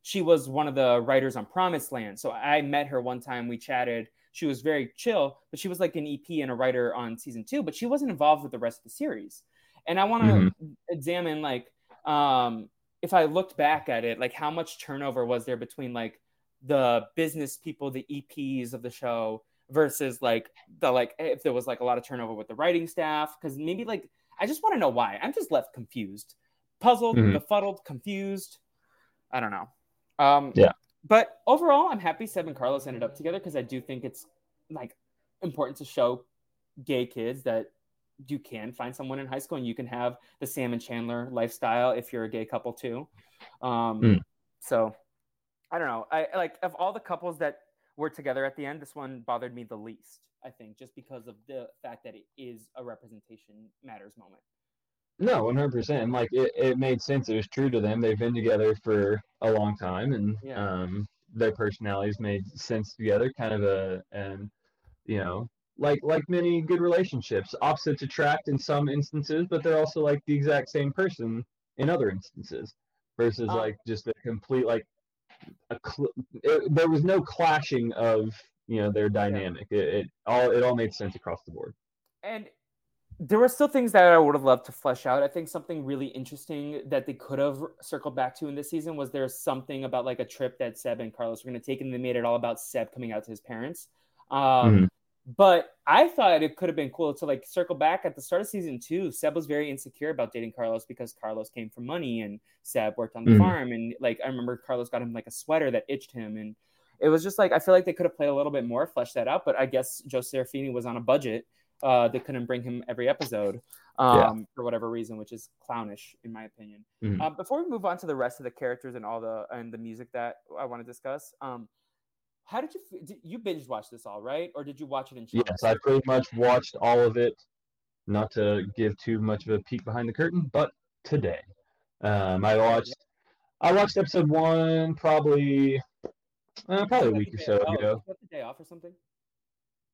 she was one of the writers on Promised Land. So I met her one time. We chatted she was very chill, but she was like an EP and a writer on season two, but she wasn't involved with the rest of the series. And I want to mm-hmm. examine like um, if I looked back at it, like how much turnover was there between like the business people, the EPs of the show versus like the like if there was like a lot of turnover with the writing staff because maybe like I just want to know why. I'm just left confused, puzzled, mm-hmm. befuddled, confused. I don't know. Um, yeah but overall, I'm happy Seb and Carlos ended up together because I do think it's like important to show gay kids that you can find someone in high school and you can have the Sam and Chandler lifestyle if you're a gay couple too. Um, mm. So I don't know. I like of all the couples that were together at the end, this one bothered me the least. I think just because of the fact that it is a representation matters moment. No, one hundred percent. Like it, it made sense. It was true to them. They've been together for a long time, and yeah. um, their personalities made sense together. Kind of a, and you know, like like many good relationships, opposites attract in some instances, but they're also like the exact same person in other instances. Versus um, like just a complete like a cl- it, there was no clashing of you know their dynamic. Yeah. It, it all it all made sense across the board. And there were still things that I would have loved to flesh out. I think something really interesting that they could have circled back to in this season was there's something about like a trip that Seb and Carlos were going to take, and they made it all about Seb coming out to his parents. Um, mm-hmm. But I thought it could have been cool to like circle back at the start of season two. Seb was very insecure about dating Carlos because Carlos came from money and Seb worked on the mm-hmm. farm. And like I remember Carlos got him like a sweater that itched him. And it was just like I feel like they could have played a little bit more, flesh that out. But I guess Joe Serafini was on a budget uh, they couldn't bring him every episode um, yeah. for whatever reason, which is clownish in my opinion. Mm-hmm. Uh, before we move on to the rest of the characters and all the and the music that I want to discuss, um, how did you did you binge watch this all right, or did you watch it in? Chunks? Yes, I pretty much watched all of it. Not to give too much of a peek behind the curtain, but today, um, I watched. I watched episode one probably, uh, probably a week or so ago. the day off or something?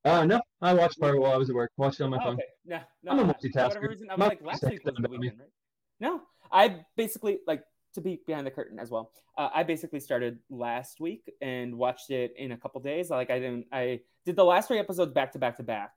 Uh, no, I watched part while I was at work. Watched it on my oh, phone. Okay. No, no, I'm a multitasker. For whatever reason, I was like, last week was the weekend, right? No, I basically like to be behind the curtain as well. Uh, I basically started last week and watched it in a couple days. Like I didn't, I did the last three episodes back to back to back.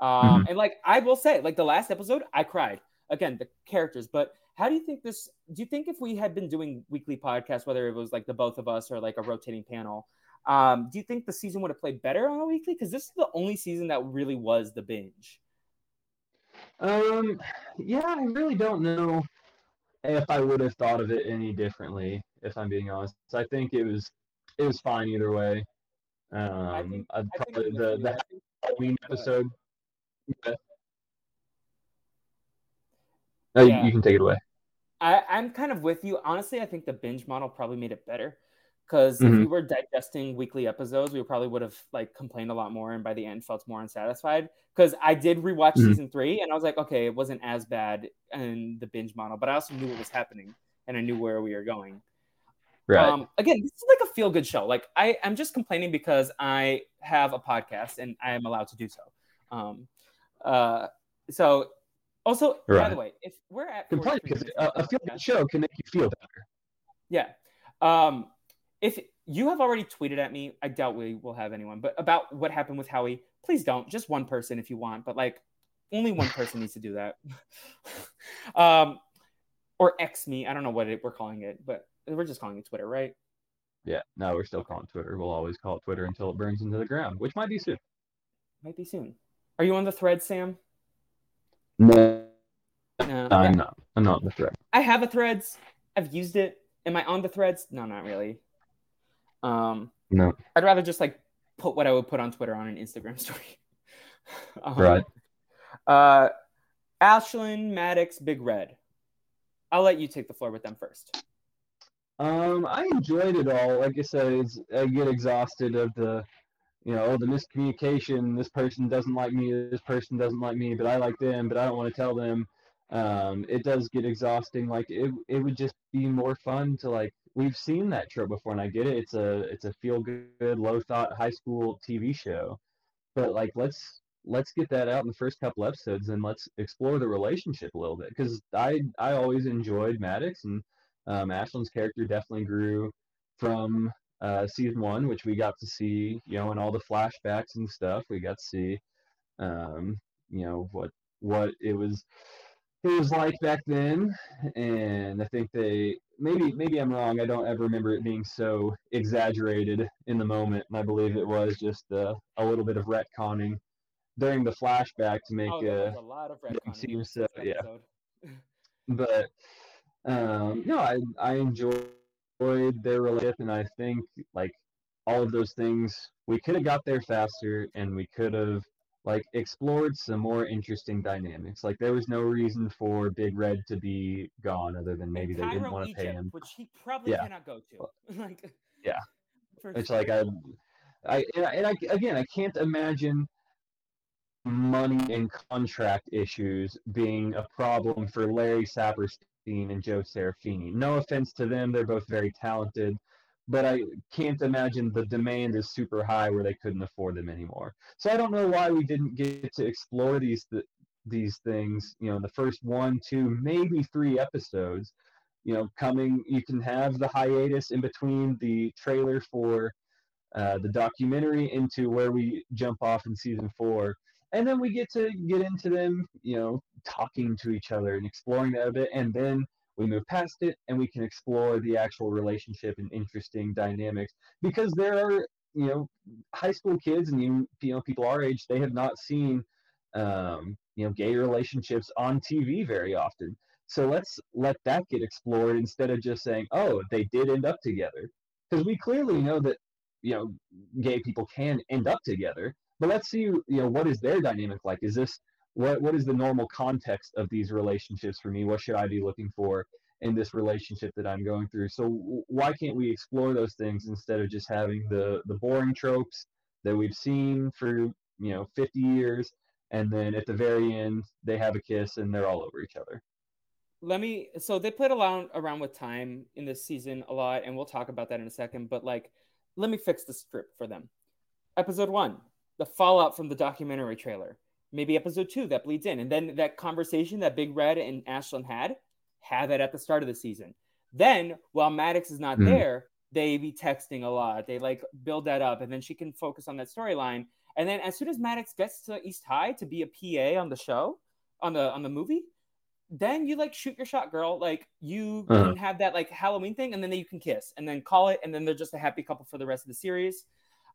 Um, mm-hmm. and like I will say, like the last episode, I cried again. The characters, but how do you think this? Do you think if we had been doing weekly podcasts, whether it was like the both of us or like a rotating panel, um, do you think the season would have played better on a weekly? Because this is the only season that really was the binge. Um, yeah, I really don't know if I would have thought of it any differently. If I'm being honest, so I think it was it was fine either way. Um, I think, I'd probably the the Halloween episode. Yeah. No, yeah. you, you can take it away. I, I'm kind of with you. Honestly, I think the binge model probably made it better because mm-hmm. if we were digesting weekly episodes, we probably would have like complained a lot more, and by the end felt more unsatisfied. Because I did rewatch mm-hmm. season three, and I was like, okay, it wasn't as bad in the binge model, but I also knew what was happening, and I knew where we were going. Right. Um, again, this is like a feel good show. Like I, I'm just complaining because I have a podcast and I am allowed to do so. Um, uh, so also, right. by the way, if we're at complain because a, a feel good show can make you feel better. Yeah. Um, if you have already tweeted at me, I doubt we will have anyone, but about what happened with Howie, please don't. Just one person if you want, but like only one person needs to do that. <laughs> um, or X me. I don't know what it, we're calling it, but we're just calling it Twitter, right? Yeah, no, we're still calling Twitter. We'll always call it Twitter until it burns into the ground, which might be soon. Might be soon. Are you on the thread, Sam? No. No, I'm not. I'm not on the thread. I have a threads. I've used it. Am I on the threads? No, not really. Um, no, I'd rather just like put what I would put on Twitter on an Instagram <laughs> story. um, right. Uh, Ashlyn, Maddox, Big Red. I'll let you take the floor with them first. Um, I enjoyed it all. Like I said, I get exhausted of the, you know, oh, the miscommunication. This person doesn't like me. This person doesn't like me, but I like them, but I don't want to tell them. Um, it does get exhausting. Like it, it would just be more fun to like we've seen that trope before, and I get it. It's a it's a feel good, low thought high school TV show, but like let's let's get that out in the first couple episodes and let's explore the relationship a little bit because I I always enjoyed Maddox and um, Ashlyn's character definitely grew from uh, season one, which we got to see, you know, in all the flashbacks and stuff. We got to see, um, you know, what what it was it was like back then, and I think they maybe maybe I'm wrong. I don't ever remember it being so exaggerated in the moment, and I believe it was just uh, a little bit of retconning during the flashback to make oh, uh, a lot of retconning seem so yeah. <laughs> but um, no, I I enjoyed their relationship, and I think like all of those things we could have got there faster, and we could have like explored some more interesting dynamics. Like there was no reason for Big Red to be gone other than maybe they didn't want to pay him, which he probably yeah. cannot go to. <laughs> like yeah, <laughs> it's like I, I and I again I can't imagine money and contract issues being a problem for Larry Saperstein and Joe Serafini. No offense to them, they're both very talented, but I can't imagine the demand is super high where they couldn't afford them anymore. So I don't know why we didn't get to explore these th- these things, you know, the first one, two, maybe three episodes. You know, coming, you can have the hiatus in between the trailer for uh, the documentary into where we jump off in season four and then we get to get into them, you know, talking to each other and exploring that a bit, and then we move past it and we can explore the actual relationship and interesting dynamics. Because there are you know high school kids and you, know people our age they have not seen um, you know gay relationships on TV very often. So let's let that get explored instead of just saying, oh, they did end up together, because we clearly know that you know gay people can end up together. But let's see you know what is their dynamic like? Is this what what is the normal context of these relationships for me? What should i be looking for in this relationship that i'm going through? So why can't we explore those things instead of just having the the boring tropes that we've seen for you know 50 years and then at the very end they have a kiss and they're all over each other? Let me so they played around around with time in this season a lot and we'll talk about that in a second but like let me fix the script for them. Episode one the fallout from the documentary trailer. Maybe episode two that bleeds in. And then that conversation that Big Red and Ashlyn had, have it at the start of the season. Then while Maddox is not mm. there, they be texting a lot. They like build that up, and then she can focus on that storyline. And then as soon as Maddox gets to East High to be a PA on the show, on the on the movie, then you like shoot your shot, girl. Like you uh-huh. can have that like Halloween thing, and then you can kiss, and then call it, and then they're just a happy couple for the rest of the series.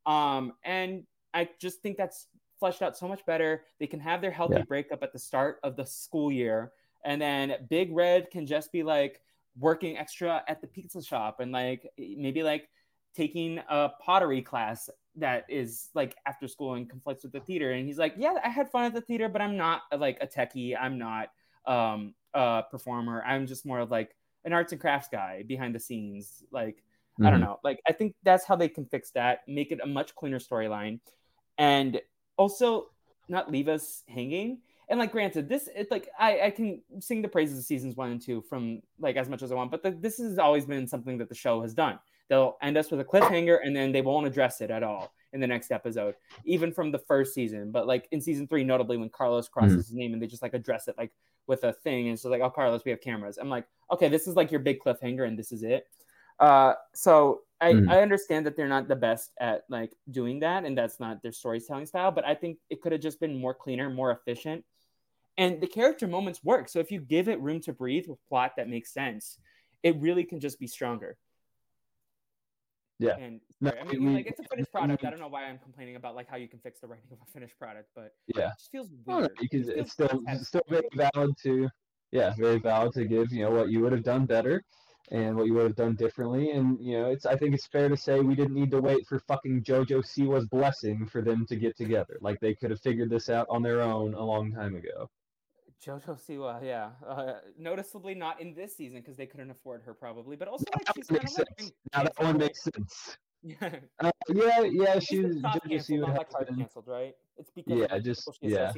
Um, and I just think that's fleshed out so much better. They can have their healthy yeah. breakup at the start of the school year, and then Big Red can just be like working extra at the pizza shop and like maybe like taking a pottery class that is like after school and conflicts with the theater. And he's like, yeah, I had fun at the theater, but I'm not like a techie. I'm not um, a performer. I'm just more of like an arts and crafts guy behind the scenes. Like, mm-hmm. I don't mm-hmm. know. Like, I think that's how they can fix that, make it a much cleaner storyline and also not leave us hanging. And like, granted, this it's like I, I can sing the praises of seasons one and two from like as much as I want, but the, this has always been something that the show has done. They'll end us with a cliffhanger and then they won't address it at all in the next episode, even from the first season. But like in season three, notably when Carlos crosses mm-hmm. his name and they just like address it like with a thing, and so like, oh Carlos, we have cameras. I'm like, okay, this is like your big cliffhanger, and this is it. Uh, so I, mm. I understand that they're not the best at like doing that, and that's not their storytelling style. But I think it could have just been more cleaner, more efficient, and the character moments work. So if you give it room to breathe with plot that makes sense, it really can just be stronger. Yeah. And no, I mean, like it's a finished product. I don't know why I'm complaining about like how you can fix the writing of a finished product, but yeah, it just feels weird. because it it's still it's still very valid to yeah, very valid to give you know what you would have done better and what you would have done differently. And you know, it's I think it's fair to say we didn't need to wait for fucking JoJo Siwa's blessing for them to get together. Like they could have figured this out on their own a long time ago. JoJo Siwa, yeah, uh, noticeably not in this season because they couldn't afford her probably, but also like she's makes sense. Like, now that one makes sense. Yeah, <laughs> uh, yeah, yeah. She's JoJo Siwa like canceled, right? It's because yeah, just yeah.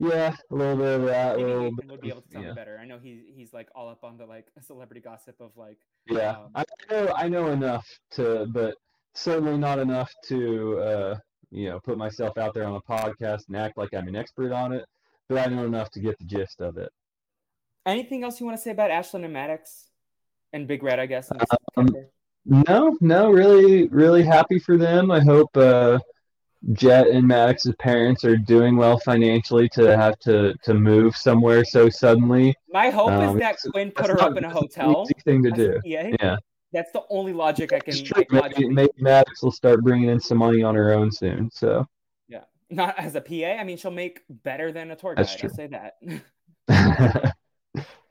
Yeah, a little bit of that. Maybe Ethan bit, would be able to tell yeah. me better. I know he's he's like all up on the like celebrity gossip of like. Yeah, um, I know I know enough to, but certainly not enough to uh, you know put myself out there on a podcast and act like I'm an expert on it. But I know enough to get the gist of it. Anything else you want to say about Ashlyn and Maddox and Big Red? I guess. Um, no, no, really, really happy for them. I hope. Uh, Jet and Maddox's parents are doing well financially to have to to move somewhere so suddenly. My hope um, is that Quinn put her up in a hotel. Easy thing to do. Yeah. That's the only logic I can. Like, maybe, maybe Maddox will start bringing in some money on her own soon. So. Yeah, not as a PA. I mean, she'll make better than a tour guide. I'll say that.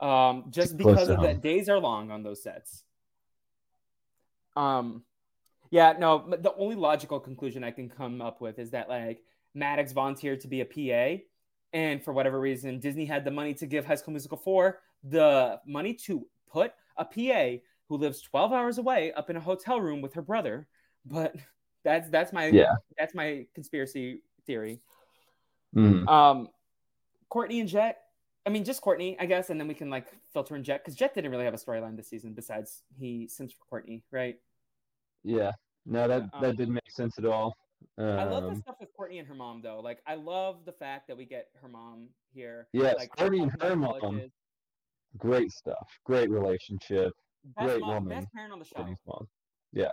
<laughs> um, just because of the days are long on those sets. Um, yeah, no, the only logical conclusion I can come up with is that like Maddox volunteered to be a PA, and for whatever reason, Disney had the money to give High School Musical 4 the money to put a PA who lives 12 hours away up in a hotel room with her brother. But that's that's my Yeah. that's my conspiracy theory. Mhm. Um, Kourtney and Jet. I mean, just Kourtney, I guess, and then we can like filter in Jet because Jet didn't really have a storyline this season besides he sims for Kourtney, right? Yeah. No, that Um, that didn't make sense at all. I love the Um, stuff with Kourtney and her mom, though. Like, I love the fact that we get her mom here. Yes, like Kourtney and her mom. colleges. great stuff. Great relationship. Best great mom, woman, best parent on the show. Kourtney's mom. Yeah.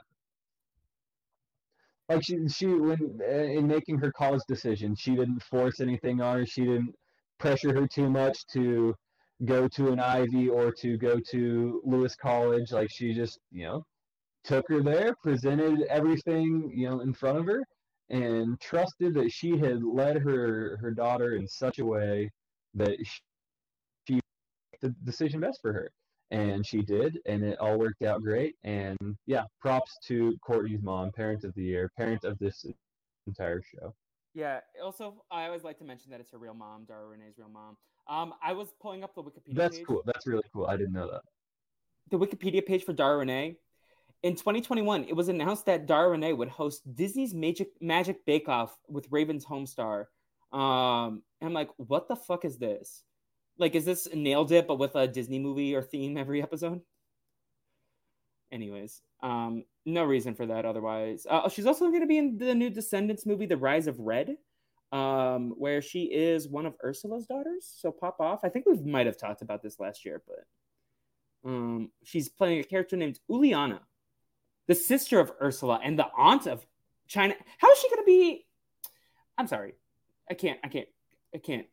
Like she she when uh, in making her college decision, she didn't force anything on her. She didn't pressure her too much to go to an Ivy or to go to Lewis College. Like she just, you know, took her there, presented everything, you know, in front of her and trusted that she had led her her daughter in such a way that she, she the decision best for her and she did and it all worked out great and yeah props to kourtney's mom parent of the year parent of this entire show Yeah. Also, I always like to mention that it's her real mom, Dara Renee's real mom. Um, I was pulling up the Wikipedia that's page. cool that's really cool i didn't know that The Wikipedia page for Dara Renee. In 2021, it was announced that Dara Renee would host Disney's Magic Magic Bake Off with Raven's Home star. Um, and I'm like, what the fuck is this? Like, is this nailed it, but with a Disney movie or theme every episode? Anyways, um, no reason for that otherwise. Uh, she's also going to be in the new Descendants movie, The Rise of Red, um, where she is one of Ursula's daughters. So pop off. I think we might have talked about this last year, but um, she's playing a character named Uliana, the sister of Ursula and the aunt of China. How is she going to be? I'm sorry, I can't, I can't, I can't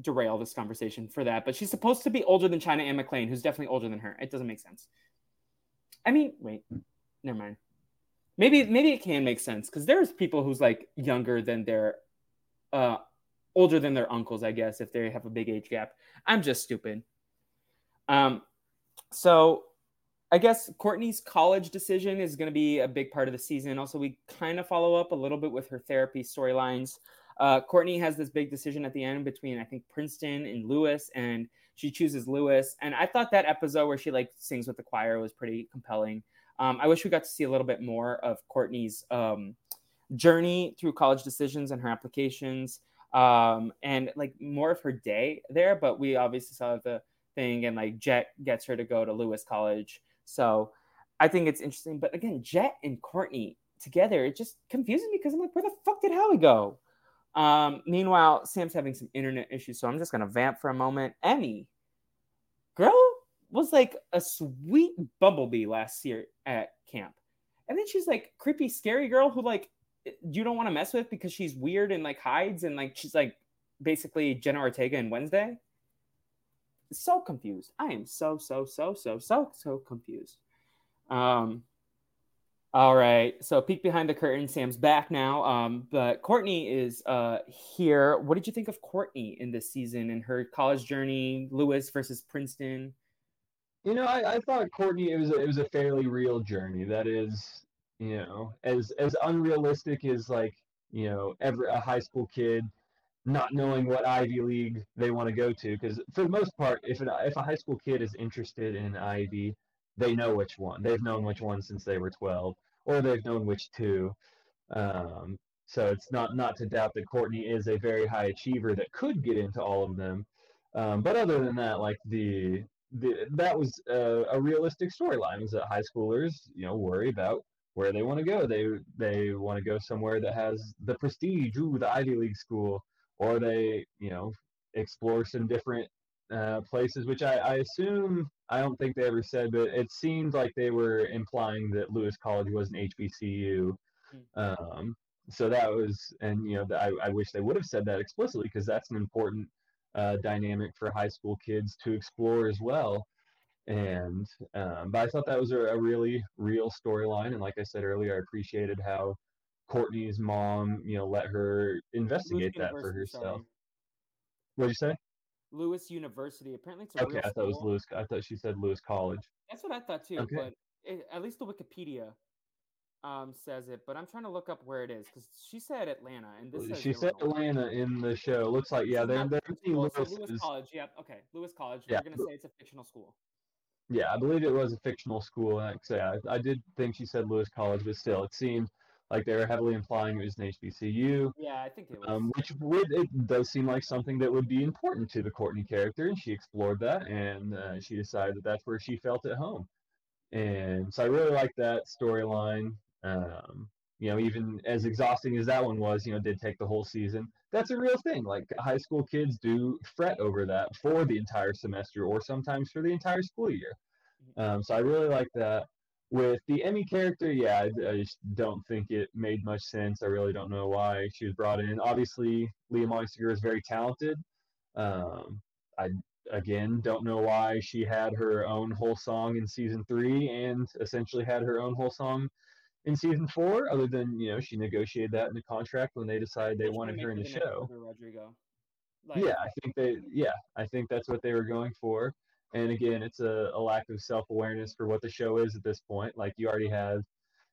derail this conversation for that. But she's supposed to be older than China Anne McClain, who's definitely older than her. It doesn't make sense. I mean, wait, never mind. Maybe, maybe it can make sense because there's people who's like younger than their, uh, older than their uncles, I guess, if they have a big age gap. I'm just stupid. Um, so I guess Kourtney's college decision is going to be a big part of the season. Also, we kind of follow up a little bit with her therapy storylines. Uh, Kourtney has this big decision at the end between I think Princeton and Lewis, and she chooses Lewis. And I thought that episode where she like sings with the choir was pretty compelling. Um, I wish we got to see a little bit more of Kourtney's um, journey through college decisions and her applications, um, and like more of her day there. But we obviously saw the thing, and like Jet gets her to go to Lewis College. So I think it's interesting. But again, Jet and Kourtney together, it just confuses me because I'm like, where the fuck did Howie go? Um, meanwhile, Sam's having some internet issues, so I'm just gonna vamp for a moment. Emmy, girl was like a sweet bumblebee last year at camp, and then she's like creepy, scary girl who like you don't want to mess with because she's weird and like hides and like she's like basically Jenna Ortega and Wednesday. So confused. I am so so so so so so confused. Um. All right. So peek behind the curtain. Sam's back now. Um, but Kourtney is uh here. What did you think of Kourtney in this season and her college journey? Lewis versus Princeton. You know, I, I thought Kourtney it was a, it was a fairly real journey. That is, you know, as as unrealistic as like you know every a high school kid not knowing what Ivy League they want to go to. Because for the most part, if an, if a high school kid is interested in Ivy, they know which one. They've known which one since they were twelve, or they've known which two. Um, so it's not not to doubt that Kourtney is a very high achiever that could get into all of them. Um, but other than that, like the the, that was a, a realistic storyline. Was that high schoolers, you know, worry about where they want to go. They they want to go somewhere that has the prestige, ooh, the Ivy League school, or they, you know, explore some different uh, places. Which I, I assume I don't think they ever said, but it seemed like they were implying that Lewis College was an HBCU. Um, so that was, and you know, I, I wish they would have said that explicitly because that's an important uh, dynamic for high school kids to explore as well. And um, but I thought that was a, a really real storyline, and like I said earlier, I appreciated how Kourtney's mom, you know, let her investigate that for herself. sorry. What did you say? Lewis University. Apparently, it's Okay, I thought it was. Lewis. I thought she said Lewis College. That's what I thought too. Okay. But it, at least the Wikipedia um, says it, but I'm trying to look up where it is because she said Atlanta, and this she said Atlanta in the show. Looks like yeah, they're they're Lewis, so Lewis College. Yep. Okay, Lewis College. Yeah. We're gonna say it's a fictional school. Yeah, I believe it was a fictional school. Like I say, I, I did think she said Lewis College, but still, it seemed like they were heavily implying it was an HBCU. Yeah, I think it was. Um, which would it does seem like something that would be important to the Kourtney character, and she explored that, and uh, she decided that that's where she felt at home. And so I really like that storyline. Um, you know, even as exhausting as that one was, you know, did take the whole season. That's a real thing. Like high school kids do fret over that for the entire semester or sometimes for the entire school year. Mm-hmm. Um, so I really like that. With the Emmy character, yeah, I, I, just don't think it made much sense. I really don't know why she was brought in. Obviously, Liamani is very talented. Um, I again don't know why she had her own whole song in season three and essentially had her own whole song in season four, other than you know she negotiated that in the contract when they decided they wanted her in the show. Rodrigo. Like, yeah, I think they. Yeah, I think that's what they were going for. And again, it's a, a lack of self awareness for what the show is at this point. Like you already have,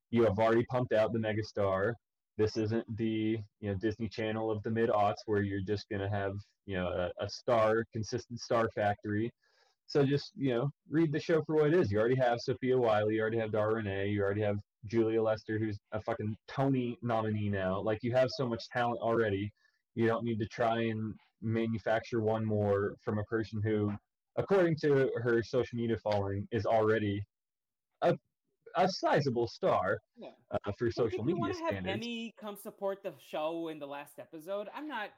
you have already pumped out the megastar. This isn't the you know Disney Channel of the mid aughts where you're just gonna have you know a, a star, consistent star factory. So just you know read the show for what it is. You already have Sofia Wylie, you already have Dara Renee, you already have Julia Lester, who's a fucking Tony nominee now. Like you have so much talent already. You don't need to try and manufacture one more from a person who, according to her social media following, is already a a sizable star yeah. uh, for social media want to have standards. Emmy come support the show in the last episode. I'm not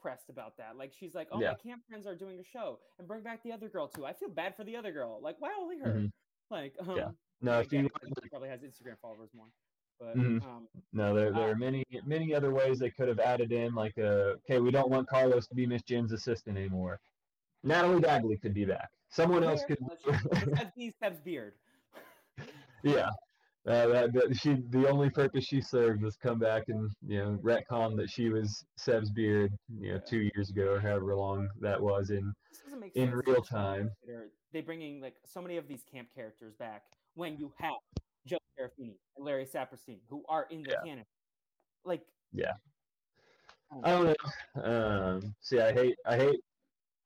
pressed about that. Like she's like, "Oh, yeah. my camp friends are doing a show, and bring back the other girl too." I feel bad for the other girl. Like, why only her? Mm-hmm. Like, um, yeah. No, if you probably has Instagram followers more. But mm-hmm. um, no, there there uh, are many many other ways they could have added in. Like, uh, okay, we don't want Carlos to be Miss Jenn's assistant anymore. Natalie Bagley could be back. Someone else could. be <laughs> Seb's beard. yeah, uh, that, that she the only purpose she served was come back and you know retcon that she was Seb's beard you know two years ago or however long that was in in real time. They bringing like so many of these camp characters back when you have Joe Serafini and Larry Saperstein who are in the yeah. canon. Like yeah, I don't know. Um, see, I hate I hate.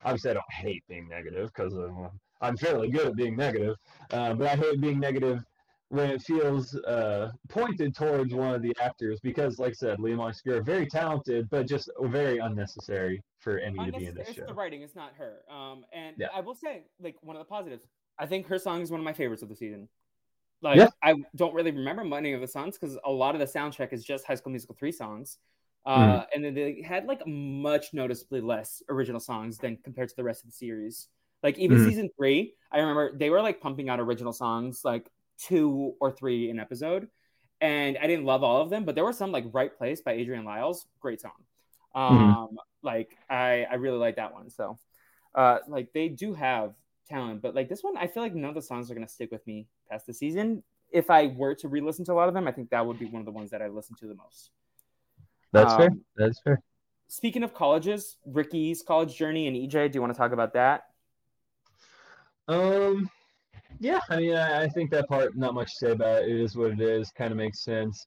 Obviously, I don't hate being negative because I'm fairly good at being negative, uh, but I hate being negative when it feels uh, pointed towards one of the actors because, like I said, Liamani very talented, but just very unnecessary for Emmy to be in this it's show. the writing; it's not her. Um, and yeah. I will say, like one of the positives, I think her song is one of my favorites of the season. Like yeah. I don't really remember many of the songs because a lot of the soundtrack is just High School Musical three songs. Uh, mm. And then they had like much noticeably less original songs than compared to the rest of the series. Like even mm. season three, I remember they were like pumping out original songs like two or three an episode. And I didn't love all of them, but there were some like Right Place by Adrian Lyles, great song. Mm-hmm. Um, mm-hmm. like I, I really like that one. So uh like they do have talent, but like this one, I feel like none of the songs are gonna stick with me past the season. If I were to re-listen to a lot of them, I think that would be one of the ones that I listen to the most. That's um, fair. That's fair. Speaking of colleges, Ricky's college journey and EJ, do you want to talk about that? Um, yeah, I mean, I, I, think that part, not much to say about it. It is what it is. Kind of makes sense.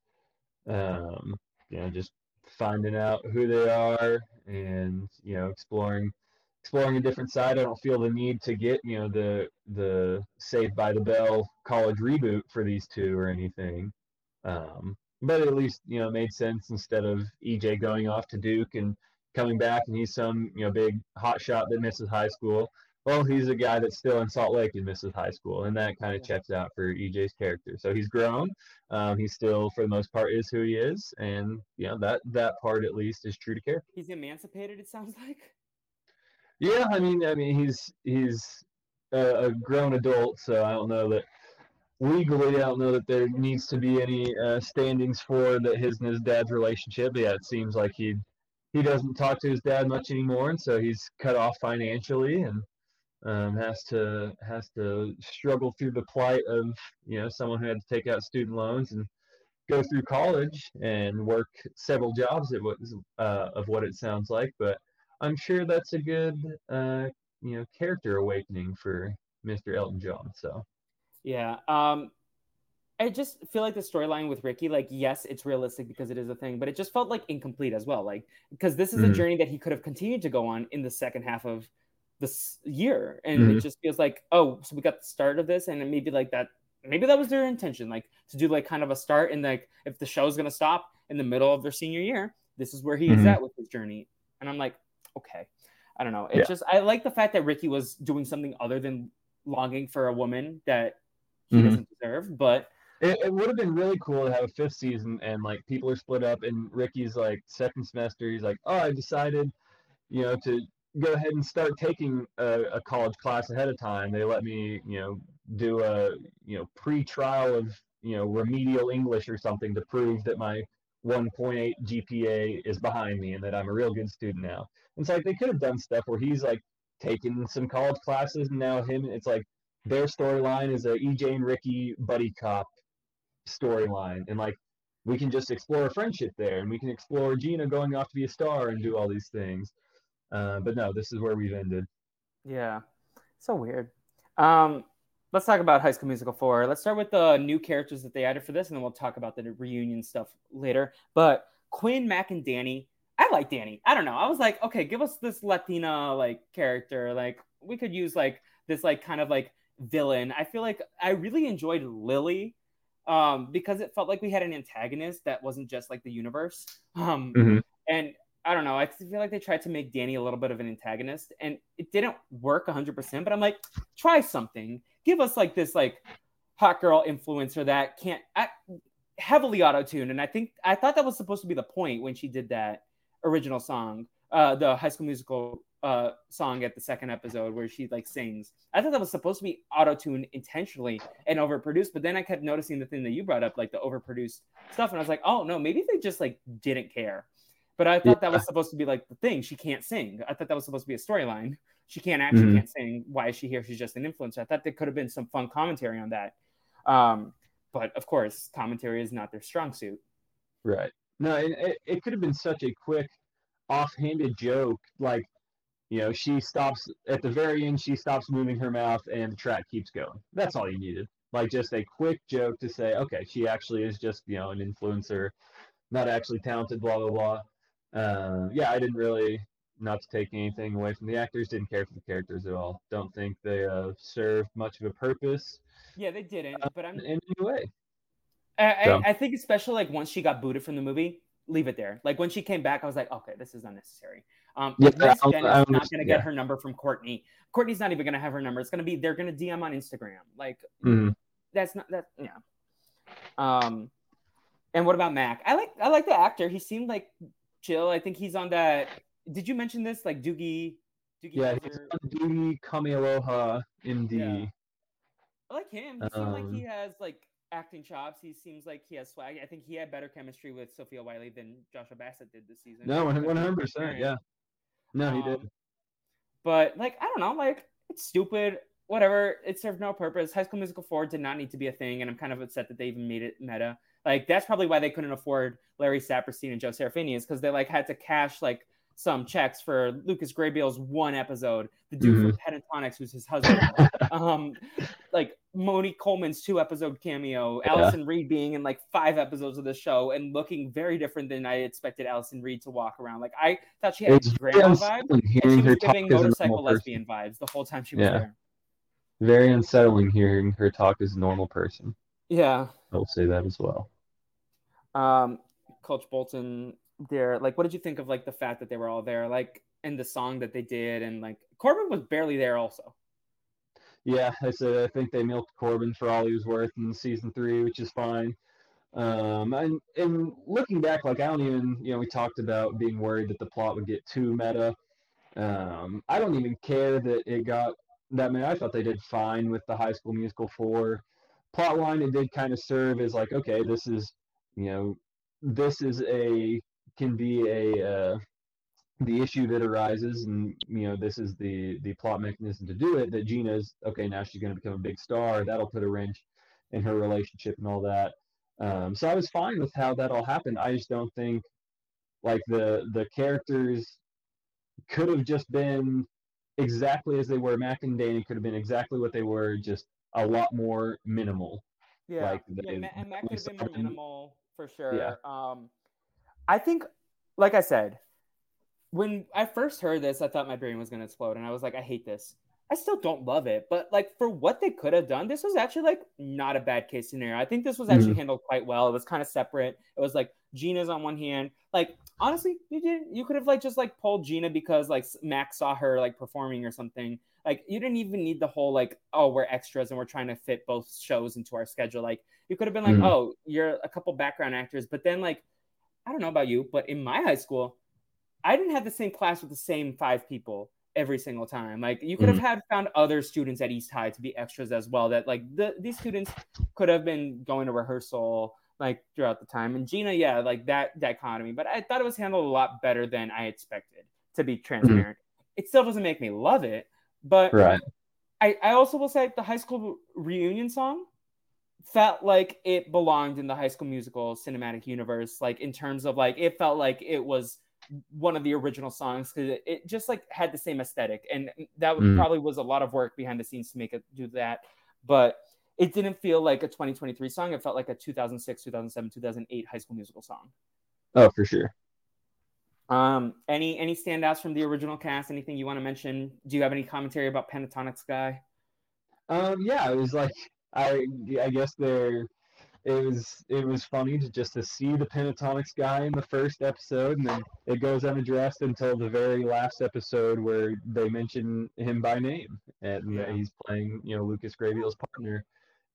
Um, you know, just finding out who they are and you know exploring exploring a different side. I don't feel the need to get you know the the Saved by the Bell college reboot for these two or anything. Um, but at least you know it made sense instead of EJ going off to Duke and coming back and he's some you know big hot shot that misses high school well, he's a guy that's still in Salt Lake and misses high school, and that kind of checks out for EJ's character. So he's grown. Um, he still, for the most part, is who he is, and you know that that part at least is true to character. He's emancipated. It sounds like. Yeah, I mean, I mean, he's he's a, a grown adult, so I don't know that legally, I don't know that there needs to be any uh, standings for that his and his dad's relationship. But yeah, it seems like he he doesn't talk to his dad much anymore, and so he's cut off financially, and um, has to has to struggle through the plight of you know someone who had to take out student loans and go through college and work several jobs at what uh, of what it sounds like. But I'm sure that's a good uh, you know character awakening for Mr. Elton John. So yeah, um, I just feel like the storyline with Ricky, like, yes, it's realistic because it is a thing, but it just felt like incomplete as well. Like, because this is mm-hmm. a journey that he could have continued to go on in the second half of this year. And mm-hmm. it just feels like, oh, so we got the start of this, and maybe like that, maybe that was their intention, like to do like kind of a start. And like, if the show's going to stop in the middle of their senior year, this is where he mm-hmm. is at with his journey. And I'm like, okay. I don't know. It's yeah. just, I like the fact that Ricky was doing something other than longing for a woman that he mm-hmm. doesn't deserve, but it, it would have been really cool to have a fifth season and like people are split up and Ricky's like second semester. He's like, oh, I decided, you know, to go ahead and start taking a, a college class ahead of time. They let me, you know, do a you know pre-trial of you know remedial English or something to prove that my 1.8 GPA is behind me and that I'm a real good student now. And so like they could have done stuff where he's like taking some college classes and now him it's like their storyline is a EJ and Ricky buddy cop storyline and like we can just explore a friendship there and we can explore Gina going off to be a star and do all these things. Uh, but no, this is where we've ended. Yeah. So weird. Um, let's talk about High School Musical 4. Let's start with the new characters that they added for this, and then we'll talk about the reunion stuff later. But Quinn, Mac, and Danny. I like Danny. I don't know. I was like, okay, give us this Latina like character. Like we could use like this like kind of like villain. I feel like I really enjoyed Lily um, because it felt like we had an antagonist that wasn't just like the universe. Um, mm-hmm. And I don't know. I feel like they tried to make Danny a little bit of an antagonist, and it didn't work 100%. But I'm like, try something. Give us like this like hot girl influencer that can't act, heavily auto tune. And I think I thought that was supposed to be the point when she did that original song, uh, the High School Musical uh, song at the second episode where she like sings. I thought that was supposed to be auto tuned intentionally and overproduced, but then I kept noticing the thing that you brought up, like the overproduced stuff, and I was like, oh no, maybe they just like didn't care. But I thought yeah. that was supposed to be like the thing. She can't sing. I thought that was supposed to be a storyline. She can't actually mm-hmm. can't sing. Why is she here? She's just an influencer. I thought there could have been some fun commentary on that. Um, but of course, commentary is not their strong suit. Right. No, it, it could have been such a quick, offhanded joke. Like you know, she stops at the very end, she stops moving her mouth and the track keeps going. That's all you needed. Like just a quick joke to say, okay, she actually is just, you know, an influencer, not actually talented, blah, blah, blah. Uh, yeah, I didn't really, not to take anything away from the actors, didn't care for the characters at all. Don't think they uh, served much of a purpose. Yeah, they didn't. Uh, but I'm in any way. I, so. I, I think especially like once she got booted from the movie, leave it there. Like when she came back, I was like, okay, this is unnecessary. Um, yeah, is not going to get yeah. her number from Kourtney. Kourtney's not even going to have her number. It's going to be they're going to DM on Instagram. Like mm-hmm. that's not that. Yeah. Um, and what about Mac? I like I like the actor. He seemed like chill. I think he's on that. Did you mention this? Like Doogie. Doogie yeah, he's on Doogie Kamealoha in the. Yeah. I like him. He um, seems like he has like acting chops. He seems like he has swag. I think he had better chemistry with Sofia Wylie than Joshua Bassett did this season. No, one hundred percent. Yeah. No, he did. Um, but like, I don't know, like it's stupid. Whatever. It served no purpose. High School Musical Four did not need to be a thing, and I'm kind of upset that they even made it meta. Like that's probably why they couldn't afford Larry Saperstein and Joe Serafini is because they like had to cash like some checks for Lucas Grabeel's one episode, the dude mm-hmm. from Pentatonix, who's his husband. <laughs> um, like Monique Coleman's two episode cameo, yeah. Alyson Reed being in like five episodes of the show and looking very different than I expected Alyson Reed to walk around. Like I thought she had it's grandma vibes, and she was giving motorcycle lesbian vibes the whole time she was yeah. there. Very unsettling hearing her talk as a normal person. Yeah, I'll say that as well. Um, Coach Bolton there like what did you think of like the fact that they were all there like in the song that they did and like corbin was barely there also yeah i said i think they milked corbin for all he was worth in season three which is fine. Um and and looking back like i don't even you know we talked about being worried that the plot would get too meta. Um i don't even care that it got that many. I thought they did fine with the high school musical four. Plot line it did kind of serve as like okay this is you know this is a can be a uh, the issue that arises, and you know this is the the plot mechanism to do it. That Gina's okay now she's going to become a big star. That'll put a wrench in her relationship and all that. Um, so I was fine with how that all happened. I just don't think like the the characters could have just been exactly as they were. Mac and Danny could have been exactly what they were, just a lot more minimal. Yeah, Like, yeah, they- Ma- and Matt could have been more minimal for sure. Yeah. Um, I think, like I said, when I first heard this, I thought my brain was gonna explode, and I was like, I hate this. I still don't love it, but like for what they could have done, this was actually like not a bad case scenario. I think this was actually handled quite well. It was kind of separate. It was like Gina's on one hand. Like honestly, you didn't. You could have like just like pulled Gina because like Max saw her like performing or something. Like you didn't even need the whole like oh we're extras and we're trying to fit both shows into our schedule. Like you could have been like Mhm. oh you're a couple background actors, but then like I don't know about you, but in my high school, I didn't have the same class with the same five people every single time. Like you could have mm-hmm. had found other students at East High to be extras as well. That like the these students could have been going to rehearsal like throughout the time. And Gina, yeah, like that dichotomy. But I thought it was handled a lot better than I expected. To be mm-hmm. transparent, it still doesn't make me love it, but Right. I, I also will say the high school reunion song felt like it belonged in the high school musical cinematic universe like in terms of like it felt like it was one of the original songs because it, it just like had the same aesthetic and that Mm. probably was a lot of work behind the scenes to make it do that but it didn't feel like a 2023 song it felt like a 2006 2007 2008 high school musical song Oh, for sure. um any any standouts from the original cast anything you want to mention do you have any commentary about Pentatonix guy? Um, yeah, it was like I I guess there it was it was funny to just to see the Pentatonix guy in the first episode and then it goes unaddressed until the very last episode where they mention him by name and that Yeah. he's playing you know Lucas Grabeel partner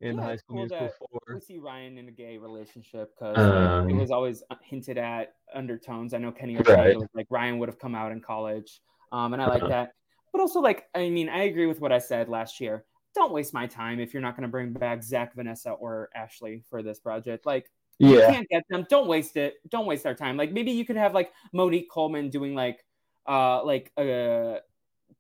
in Yeah, High School cool Musical Four. we see Ryan in a gay relationship because Um, it was always hinted at undertones. I know Kenny Right. Was like Ryan would have come out in college, um, and I like Uh-huh. that. But also, like, I mean, I agree with what I said last year. Don't waste my time if you're not going to bring back Zach, Vanessa, or Ashley for this project. Like, you Yeah, can't get them. Don't waste it. Don't waste our time. Like, maybe you could have like Monique Coleman doing like, uh, like a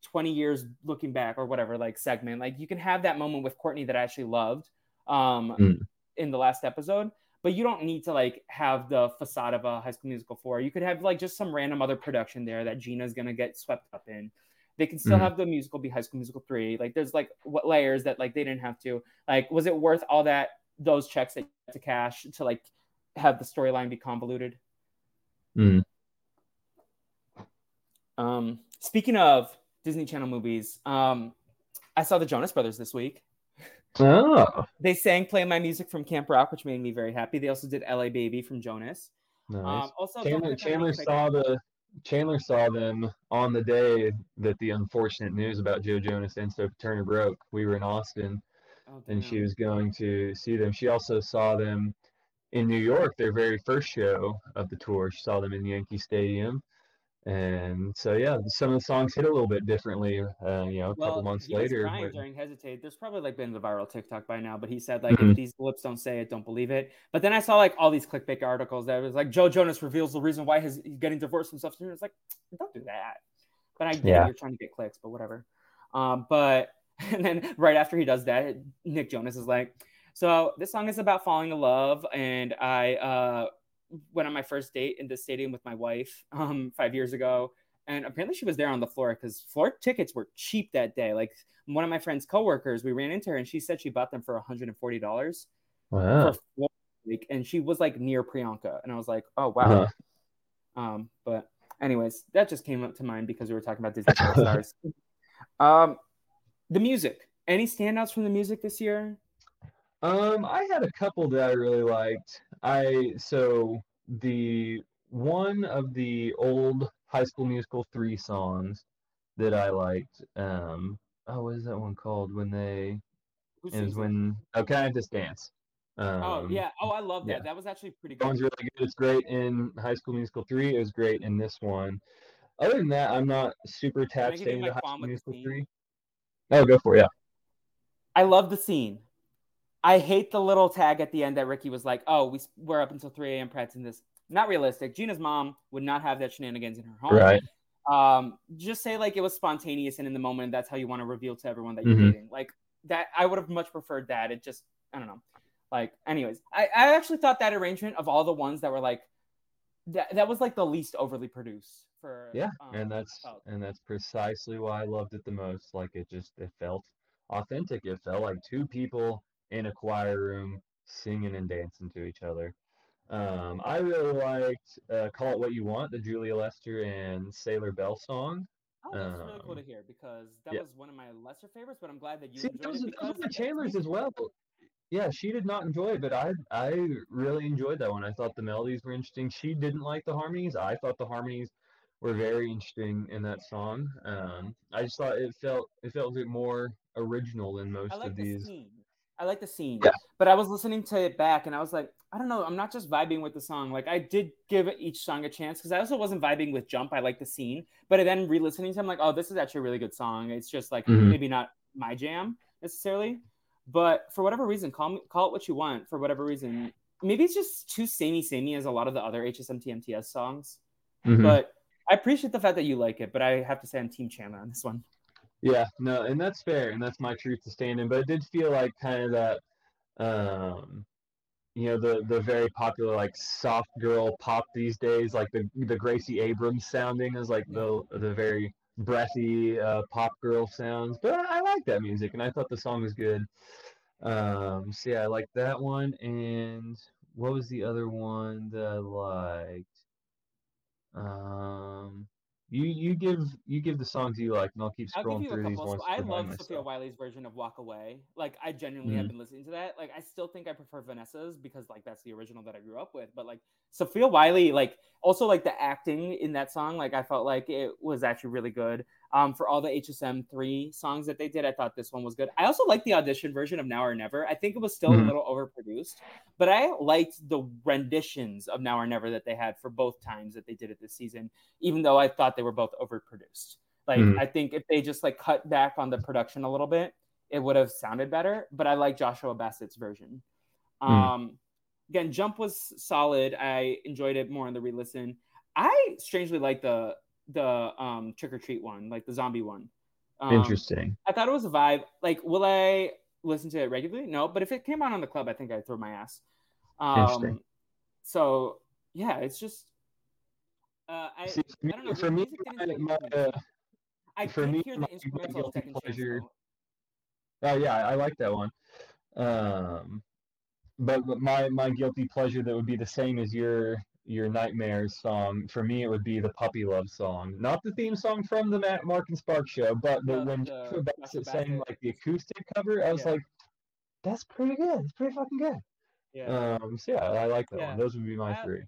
20 years looking back or whatever, like segment. Like, you can have that moment with Kourtney that I actually loved um Mm. in the last episode but you don't need to like have the facade of a high school musical 4 you could have like just some random other production there that gina's gonna get swept up in they can still Mhm. have the musical be high school musical 3 like there's like what layers that like they didn't have to. Like was it worth all that those checks that you had to cash to like have the storyline be convoluted? Mm. um speaking of disney channel movies um i saw the jonas brothers this week. Oh, they sang play my music from camp rock which made me very happy. They also did la baby from jonas. Nice. Um, also, Chandler, Chandler saw the Chandler saw them on the day that the unfortunate news about Joe Jonas and Sophie Turner broke. We were in Austin, Oh, and she was going to see them. She also saw them in New York, their very first show of the tour. She saw them in Yankee Stadium, and so yeah, some of the songs hit a little bit differently. Uh, you know, a well, couple months later. when- during Hesitate. There's probably like been the viral TikTok by now, but he said like Mhm. if these lips don't say it, don't believe it. But then I saw like all these clickbait articles that was like Joe Jonas reveals the reason why he's he's getting divorced and stuff. And it's like, don't do that. But I get Yeah. you're trying to get clicks, but whatever. Um, but <laughs> and then right after he does that, Nick Jonas is like, so this song is about falling in love, and I uh went on my first date in the stadium with my wife um five years ago and apparently she was there on the floor because floor tickets were cheap that day. Like one of my friend's coworkers, we ran into her and she said she bought them for $140 wow. for floor week, and she was like near Priyanka, and I was like, oh wow. Uh-huh. Um, but anyways, that just came up to mind because we were talking about Disney Channel <laughs> stars. Um, the music. Any standouts from the music this year? Um, I had a couple that I really liked. I so the one of the old High School Musical three songs that I liked. Um, oh, what is that one called? When they Who it sings was it? when okay, I just dance. Um, oh yeah. Oh, I love that. yeah. That was actually pretty that one's good. really good. It's great in High School Musical three. It was great in this one. Other than that, I'm not super attached to any of the High School Musical three. Oh, go for it. Yeah. I love the scene. I hate the little tag at the end that Ricky was like, "Oh, we we're up until 3 a.m. practicing this." Not realistic. Gina's mom would not have that shenanigans in her home. Right. Um, just say like it was spontaneous and in the moment. That's how you want to reveal to everyone that you're Mhm. dating. Like that, I would have much preferred that. It just, I don't know. Like, anyways, I, I actually thought that arrangement of all the ones that were like, that that was like the least overly produced for. Yeah, um, and that's and that's precisely why I loved it the most. Like it just it felt authentic. It felt like two people in a choir room singing and dancing to each other. Um, I really liked uh, "Call It What You Want," the Julia Lester and Saylor Bell song. Oh, that's really cool Um, to hear because that yeah. was one of my lesser favorites, but I'm glad that you See, enjoyed was, it that was because one of that's Chandler's as well. Yeah, she did not enjoy it, but I I really enjoyed that one. I thought the melodies were interesting. She didn't like the harmonies. I thought the harmonies were very interesting in that song. Um, I just thought it felt it felt a bit more original than most of the these. scene. I like the scene. Yeah. But I was listening to it back and I was like, I don't know, I'm not just vibing with the song. Like I did give each song a chance because I also wasn't vibing with Jump. I like the scene. But then re-listening to it, I'm like, oh, this is actually a really good song. It's just like Mhm. maybe not my jam necessarily. But for whatever reason, call me call it what you want. For whatever reason. Maybe it's just too samey samey as a lot of the other HSM TMTS songs. Mhm. But I appreciate the fact that you like it, but I have to say I'm Team Chandler on this one. Yeah, no, and that's fair, and that's my truth to stand in. But it did feel like kind of that, um, you know, the the very popular like soft girl pop these days, like the the Gracie Abrams sounding is like the the very breathy uh, pop girl sounds. But I, I like that music, and I thought the song was good. Um, so yeah, I like that one. And what was the other one that I liked? Um, you you give you give the songs you like, and I'll keep I'll scrolling a through these ones I love Sofia. Wylie's version of Walk Away. Like I genuinely have Mhm. been listening to that. Like I still think I prefer Vanessa's because like that's the original that I grew up with. But like Sofia Wylie, like also like the acting in that song, like I felt like it was actually really good. Um, for all the HSM three songs that they did, I thought this one was good. I also like the audition version of Now or Never. I think it was still Mhm. a little overproduced, but I liked the renditions of Now or Never that they had for both times that they did it this season, even though I thought they were both overproduced. Like Mhm. I think if they just like cut back on the production a little bit, it would have sounded better. But I like Joshua Bassett's version. Mm. Um, again, Jump was solid. I enjoyed it more on the re-listen. I strangely like the the um Trick or Treat one, like the zombie one. Um, Interesting. I thought it was a vibe. Like, will I listen to it regularly? No, but if it came on on the club, I think I'd throw my ass. Interesting. Um, so yeah, it's just. Uh, I, See, I don't know. for me, my, uh, I for me, hear the instrumental second pleasure- oh yeah, I like that one. Um, but, but my my guilty pleasure that would be the same as your your nightmares song for me it would be the puppy love song not the theme song from the Matt Mark and Spark show but the, No, when the Bassett sang like the acoustic cover I was Yeah. like that's pretty good it's pretty fucking good Yeah. um so yeah I like that Yeah. one those would be my I- three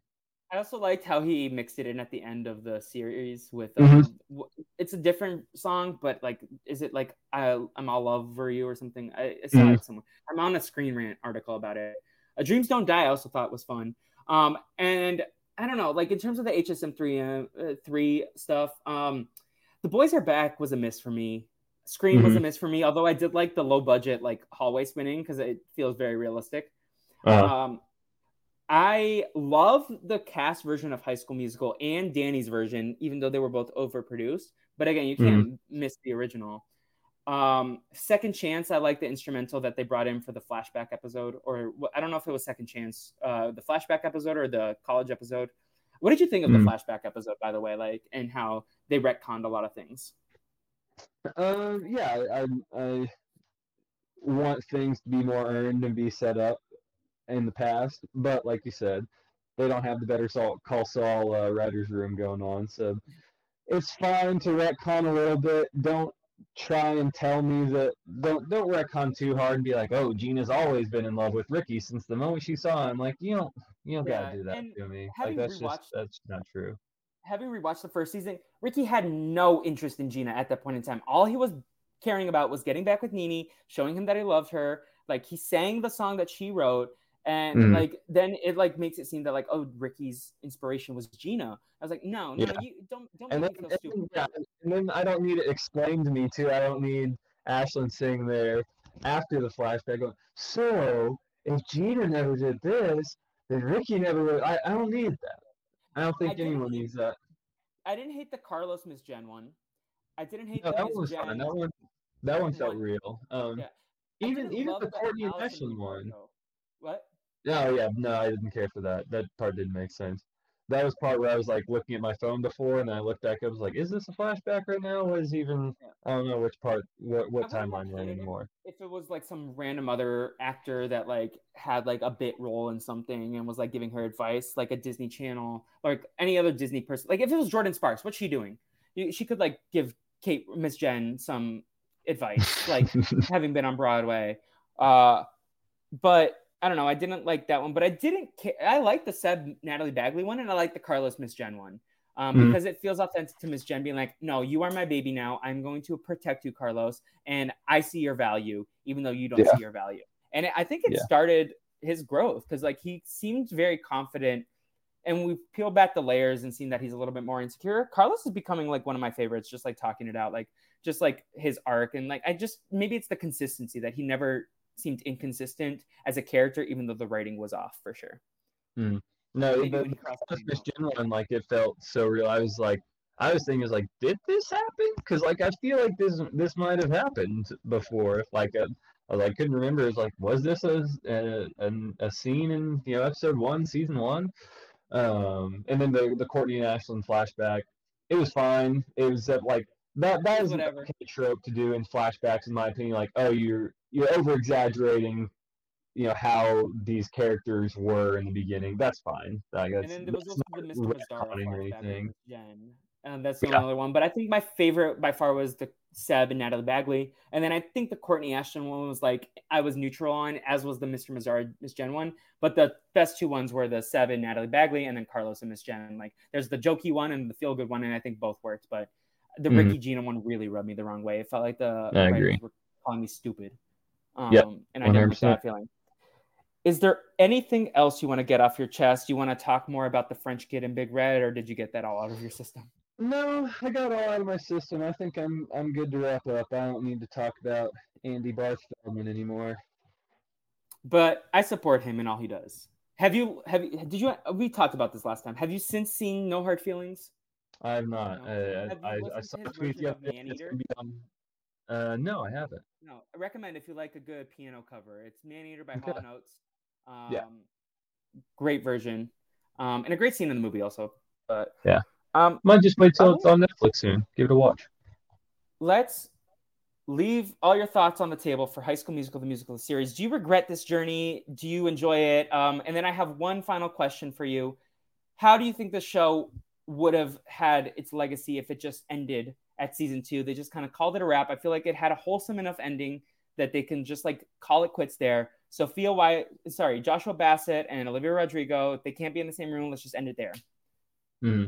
I also liked how he mixed it in at the end of the series with um, w- it's a different song, but like, is it like I, I'm all over you or something? I, I saw Mhm. it somewhere. I'm on a Screen Rant article about it. a Dreams Don't Die. I also thought was fun. Um, and I don't know, like in terms of the HSM three uh, three stuff, um, the boys are back was a miss for me. Scream was a miss for me, although I did like the low budget like hallway spinning because it feels very realistic. uh, Um, I love the cast version of High School Musical and Danny's version, even though they were both overproduced. But again, you can't miss the original. Um, Second Chance, I like the instrumental that they brought in for the flashback episode, or wh- I don't know if it was Second Chance, uh, the flashback episode or the college episode. What did you think of Mm. the flashback episode, by the way, like, and how they retconned a lot of things? Um, yeah, I, I want things to be more earned and be set up in the past, but like you said, they don't have the Better Saul, Call Saul uh, writers room going on, so it's fine to retcon a little bit. Don't try and tell me that don't don't retcon too hard and be like, oh, Gina's always been in love with Ricky since the moment she saw him. Like you don't you don't Yeah, gotta do that to me. Like that's just that's not true. having rewatched the first season, Ricky had no interest in Gina at that point in time. All he was caring about was getting back with Nini, showing him that he loved her. Like he sang the song that she wrote, and Mhm. like then it like makes it seem that like oh Ricky's inspiration was Gina. I was like no no Yeah. you don't don't And make then, and stupid. then, yeah, and then I don't need it explained to me too. I don't need Ashlyn sitting there after the flashback going, so if Gina never did this, then Ricky never would. I, I don't need that. I don't think I anyone needs that. I didn't hate the Carlos Miss Jenn one. I didn't hate No, that one was fun. That one, that one felt real. Um, Yeah. Even even the Kourtney and Ashlyn one. though. What? No, yeah, no, I didn't care for that. That part didn't make sense. that was part where I was like looking at my phone before, and then I looked back up. I was like, "Is this a flashback right now? What is even? I don't know which part, what what timeline we're in anymore." If it was like some random other actor that like had like a bit role in something and was like giving her advice, like a Disney Channel, like any other Disney person, like if it was Jordin Sparks, what's she doing? She could like give Kate Miss Jenn some advice, like <laughs> having been on Broadway. Uh, but I don't know. I didn't like that one, but I didn't. Ca- I like the Seb Natalie Bagley one, and I like the Carlos Miss Jenn one um, mm-hmm. because it feels authentic to Miss Jenn being like, "No, you are my baby now. I'm going to protect you, Carlos, and I see your value, even though you don't yeah. see your value." And I think it yeah. started his growth because like he seemed very confident, and we peel back the layers and seen that he's a little bit more insecure. Carlos is becoming like one of my favorites, just like talking it out, like just like his arc, and like I just maybe it's the consistency that he never seemed inconsistent as a character, even though the writing was off for sure. Mm. No, the, the general like it felt so real. I was like, I was thinking, is like, did this happen? Because like I feel like this this might have happened before. Like a, I like couldn't remember. It's like, was this a, a a scene in you know episode one, season one? Um, and then the the Kourtney and Ashlyn flashback. It was fine. It was uh, like that that is Whatever. a trope to do in flashbacks, in my opinion. Like, oh, you're you're over exaggerating you know how these characters were in the beginning. That's fine. I guess. And then there was also the Mr. Or anything. Jen. And that's the yeah. only one. But I think my favorite by far was the Seb and Natalie Bagley. And then I think the Kourtney Ashlyn one was like I was neutral on, as was the Mr. Mazzara Miss Jenn one. But the best two ones were the Seb and Natalie Bagley, and then Carlos and Miss Jenn. Like there's the jokey one and the feel good one, and I think both worked. But the mm-hmm. Ricky Gina one really rubbed me the wrong way. It felt like the I agree. were calling me stupid. Um, yep, and I didn't like that feeling. Is there anything else you want to get off your chest? You want to talk more about the French kid in Big Red, or did you get that all out of your system? No, I got all out of my system. I think I'm I'm good to wrap up. I don't need to talk about Andy Barth Feldman anymore. But I support him in all he does. Have you have you did you we talked about this last time? Have you since seen No Hard Feelings? I have not. No. I, I, I, I saw a tweet yesterday. Uh, no, I haven't. No, I recommend if you like a good piano cover. It's Maneater by okay. Hall <laughs> Notes. Um, yeah. Great version. Um, and a great scene in the movie also. But yeah. Um, Might just wait till it's on Netflix soon. Give it a watch. Let's leave all your thoughts on the table for High School Musical, the musical series. Do you regret this journey? Do you enjoy it? Um, and then I have one final question for you. How do you think the show would have had its legacy if it just ended at season two. They just kind of called it a wrap. I feel like it had a wholesome enough ending that they can just like call it quits there. Sofia Wyatt, sorry, Joshua Bassett and Olivia Rodrigo, they can't be in the same room. Let's just end it there. Hmm.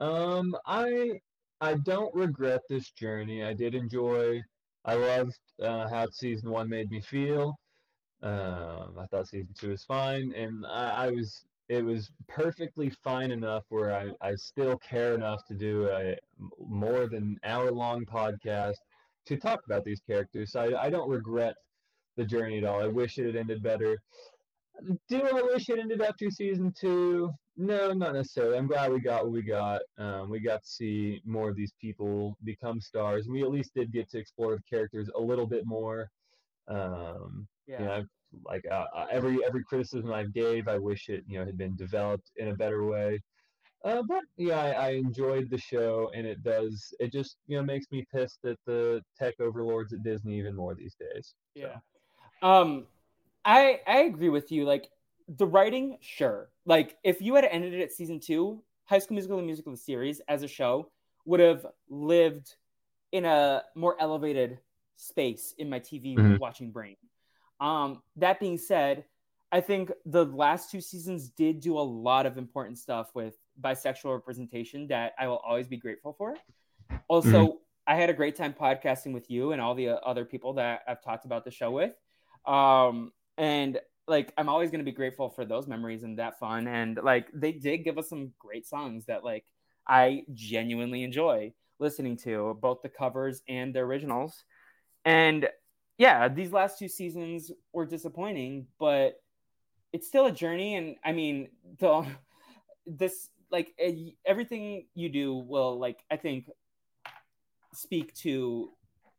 Um, I I don't regret this journey. I did enjoy. I loved uh, how season one made me feel. Um, I thought season two was fine, and I, I was it was perfectly fine enough where I, I still care enough to do a more than hour long podcast to talk about these characters. So I, I don't regret the journey at all. I wish it had ended better. Do I wish it ended after season two? No, not necessarily. I'm glad we got what we got. Um, we got to see more of these people become stars. We at least did get to explore the characters a little bit more. Um, yeah. You know, like uh, uh, every every criticism I've gave, I wish it you know had been developed in a better way. Uh, but yeah, I, I, enjoyed the show, and it does. It just you know makes me pissed at the tech overlords at Disney even more these days. Yeah, um, I I agree with you. Like the writing, sure. Like if you had ended it at season two, High School Musical and musical series as a show would have lived in a more elevated space in my TV mm-hmm. watching brain. Um, that being said, I think the last two seasons did do a lot of important stuff with bisexual representation that I will always be grateful for. Also, mm-hmm. I had a great time podcasting with you and all the other people that I've talked about the show with. Um, and like, I'm always going to be grateful for those memories and that fun. And like, they did give us some great songs that like I genuinely enjoy listening to, both the covers and the originals. And yeah, these last two seasons were disappointing, but it's still a journey. And I mean, the this like everything you do will like I think speak to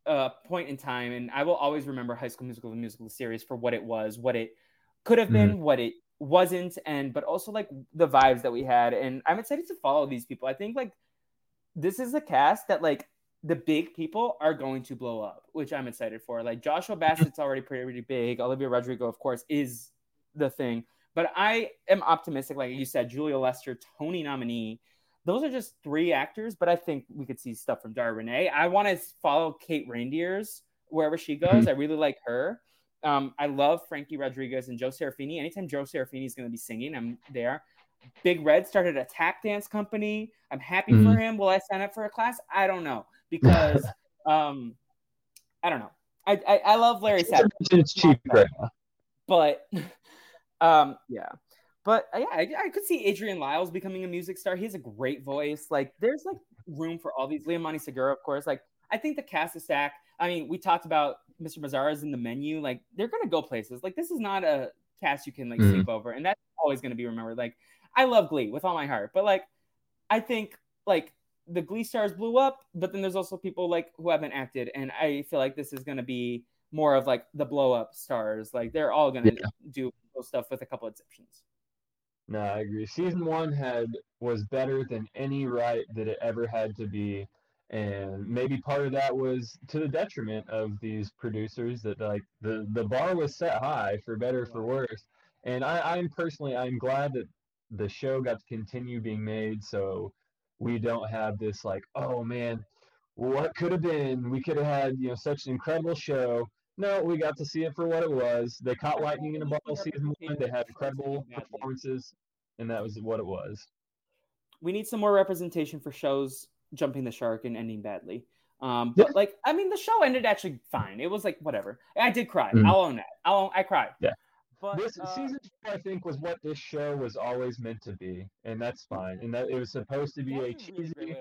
a point in time, and I will always remember High School Musical, the musical series, for what it was, what it could have been, mm-hmm. what it wasn't and but also like the vibes that we had and i'm excited to follow these people i think like this is a cast that like the big people are going to blow up which i'm excited for. Like joshua bassett's already pretty, pretty big. Olivia rodrigo of course is the thing. But i am optimistic like you said julia lester tony nominee. Those are just three actors but i think we could see stuff from dara renee. I want to follow kate reinders wherever she goes. Mm-hmm. i really like her. Um, I love Frankie Rodriguez and Joe Serafini. Anytime Joe Serafini is going to be singing, I'm there. Big Red started a tap dance company. I'm happy mm-hmm. for him. Will I sign up for a class? I don't know because <laughs> um, I don't know. I, I, I love Larry Sapp. It's cheap right now. But <laughs> um, yeah. But uh, yeah, I, I, could see Adrian Lyles becoming a music star. He has a great voice. Like, there's like room for all these. Liamani Segura, of course. Like, I think the cast is stacked. I mean, we talked about Mr. Mazzara's in the menu. Like they're gonna go places. Like this is not a cast you can like mm-hmm. sleep over, and that's always gonna be remembered. Like I love Glee with all my heart, but like I think like the Glee stars blew up, but then there's also people like who haven't acted, and I feel like this is gonna be more of like the blow up stars. Like they're all gonna yeah. do stuff with a couple exceptions. No, I agree. Season one had was better than any right that it ever had to be and maybe part of that was to the detriment of these producers that like the the bar was set high for better for worse and I, i'm personally i'm glad that the show got to continue being made so we don't have this like oh man what could have been we could have had you know such an incredible show no we got to see it for what it was they caught lightning in a bottle season one they had incredible performances and that was what it was we need some more representation for shows jumping the shark and ending badly. Um, but like, I mean, the show ended actually fine. It was like whatever. I did cry. Mm-hmm. I'll own that. I'll own, I cried. Yeah. But, this uh, season two, I think, was what this show was always meant to be, and that's fine. And that it was supposed to be a cheesy,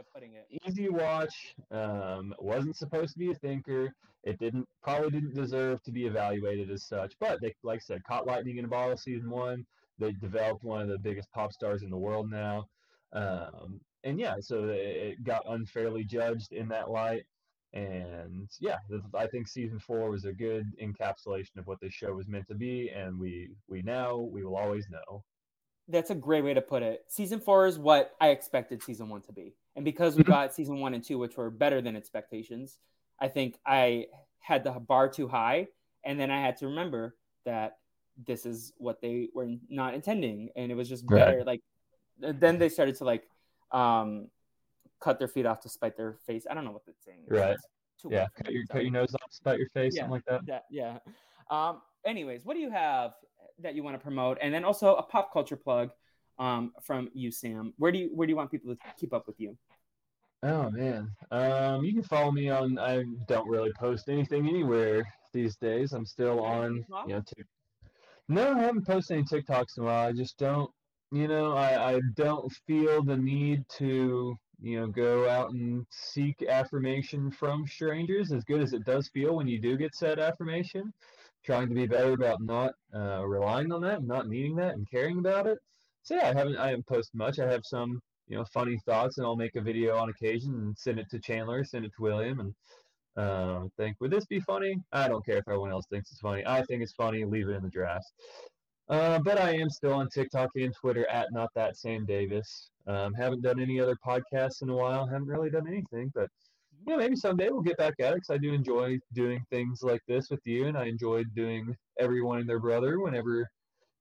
easy watch. Um, wasn't supposed to be a thinker. It didn't probably didn't deserve to be evaluated as such. But they, like I said, caught lightning in a bottle. Season one, they developed one of the biggest pop stars in the world now. Um, and yeah, so it got unfairly judged in that light. And yeah, I think season four was a good encapsulation of what this show was meant to be, and we we know we will always know. That's a great way to put it. Season four is what I expected season one to be, and because we mm-hmm. got season one and two, which were better than expectations, I think I had the bar too high, and then I had to remember that this is what they were not intending, and it was just better. Right. Like then they started to like um, cut their feet off to spite their face. I don't know what that's saying. Right. Yeah. Cut your, cut your nose off, spite your face, yeah, something like that. that yeah. Um, anyways, what do you have that you want to promote? And then also a pop culture plug um, from you, Sam. Where do you where do you want people to keep up with you? Oh man, um, you can follow me on. I don't really post anything anywhere these days. I'm still on, you know. T- no, I haven't posted any TikToks in a while. I just don't you know, I, I don't feel the need to, you know, go out and seek affirmation from strangers as good as it does feel when you do get said affirmation. Trying to be better about not uh, relying on that, and not needing that, and caring about it. So yeah, I haven't I haven't posted much. I have some you know funny thoughts, and I'll make a video on occasion and send it to Chandler, send it to William, and uh, think would this be funny? I don't care if everyone else thinks it's funny. I think it's funny. Leave it in the draft. Uh, but I am still on TikTok and Twitter at not that Sam Davis. Um, haven't done any other podcasts in a while. Haven't really done anything, but yeah, maybe someday we'll get back at it because I do enjoy doing things like this with you, and I enjoyed doing everyone and their brother whenever,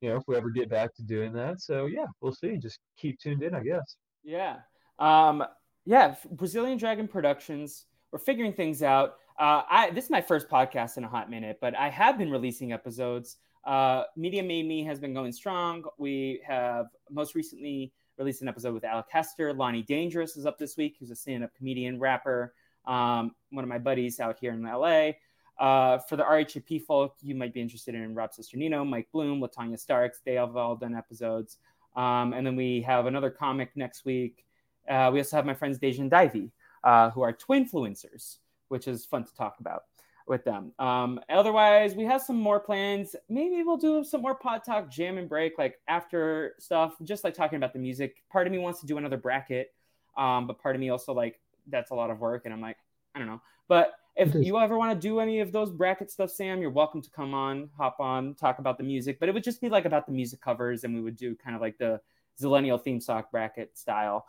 you know, if we ever get back to doing that. So yeah, we'll see. Just keep tuned in, I guess. Yeah. Um, yeah. Brazilian Dragon Productions. We're figuring things out. Uh, I this is my first podcast in a hot minute, but I have been releasing episodes. Uh, Media Made Me has been going strong. We have most recently released an episode with Alec Hester. Lonnie Dangerous is up this week, who's a stand up comedian, rapper, um, one of my buddies out here in LA. Uh, for the RHAP folk, you might be interested in Rob Cesternino, Mike Bloom, Latanya Starks. They have all done episodes. Um, and then we have another comic next week. Uh, we also have my friends Dejan Divey, uh, who are twin influencers, which is fun to talk about with them. Um, otherwise, we have some more plans. Maybe we'll do some more pod talk, jam and break, like after stuff, just like talking about the music. Part of me wants to do another bracket, um, but part of me also like that's a lot of work, and I'm like, I don't know. But if you ever want to do any of those bracket stuff, Sam, you're welcome to come on, hop on, talk about the music. But it would just be like about the music covers, and we would do kind of like the Zillennial theme song bracket style.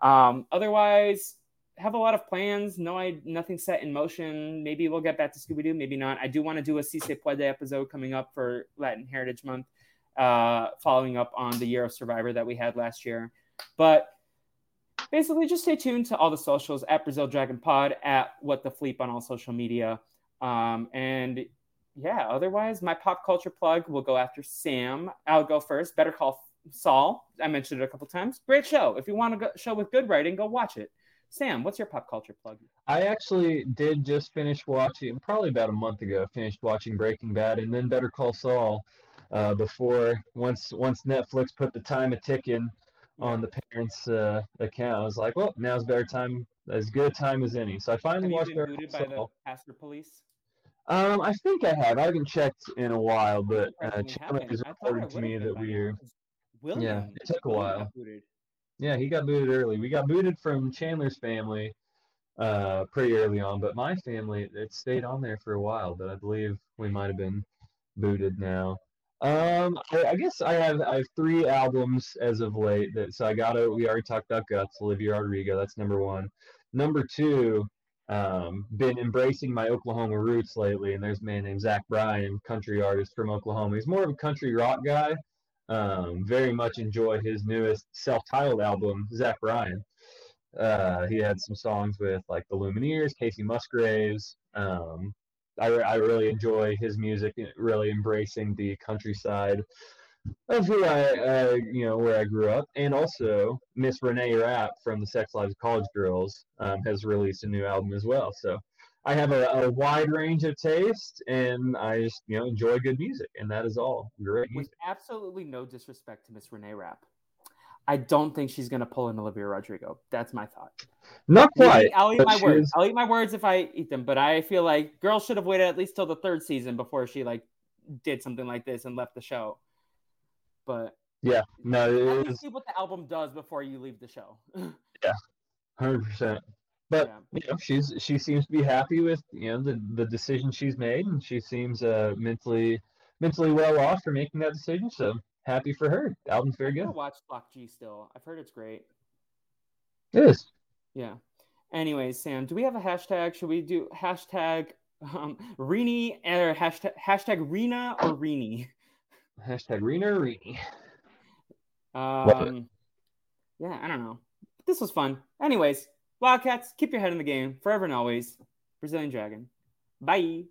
Um, otherwise, have a lot of plans. No, I nothing set in motion. Maybe we'll get back to Scooby Doo. Maybe not. I do want to do a Si Se Puede episode coming up for Latin Heritage Month, uh, following up on the Year of Survivor that we had last year. But basically, just stay tuned to all the socials at Brazil Dragon Pod at What the Fleep on all social media. Um, and yeah, otherwise, my pop culture plug will go after Sam. I'll go first. Better Call Saul. I mentioned it a couple times. Great show. If you want a show with good writing, go watch it. Sam, what's your pop culture plug? I actually did just finish watching, probably about a month ago, finished watching Breaking Bad and then Better Call Saul. Uh, before once once Netflix put the time a ticking on the parents' uh, account, I was like, well, now's better time, as good a time as any. So I finally have watched you been Better Call Saul. by the Pastor Police? Um, I think I have. I haven't checked in a while, but uh, Chandler has reported to me that we are. William, yeah, it took a while. Yeah, he got booted early. We got booted from Chandler's family uh, pretty early on, but my family it stayed on there for a while. But I believe we might have been booted now. Um, I, I, guess I have I have three albums as of late. That so I got to we already talked about Guts, Olivia Rodrigo. That's number one. Number two, um, been embracing my Oklahoma roots lately, and there's a man named Zach Bryan, country artist from Oklahoma. He's more of a country rock guy, um, very much enjoy his newest self-titled album, Zach Bryan. Uh, he had some songs with like the Lumineers, Kacey Musgraves. Um, I, I really enjoy his music, really embracing the countryside of who I, uh, you know, where I grew up. And also, Miss Renee Rapp from the Sex Lives of College Girls um, has released a new album as well. So I have a, a, wide range of taste, and I just you know enjoy good music, and that is all great music. With absolutely no disrespect to Miss Renee Rapp, I don't think she's gonna pull in Olivia Rodrigo. That's my thought. Not quite. I'll eat my words. I'll eat my words if I eat them. But I feel like girls should have waited at least till the third season before she like did something like this and left the show. But yeah, no, it is... see what the album does before you leave the show. <laughs> yeah, hundred percent. But yeah. you know, she's she seems to be happy with you know the the decision she's made, and she seems uh, mentally mentally well off for making that decision. So happy for her. The album's very good. I Watch Block G still. I've heard it's great. It is. Yeah. Anyways, Sam, do we have a hashtag? Should we do hashtag um Rini or hashtag hashtag Rena or Rini? Hashtag Rena or Rini. Um, yeah, I don't know. This was fun. Anyways, Wildcats, keep your head in the game forever and always. Brazilian Dragon. Bye.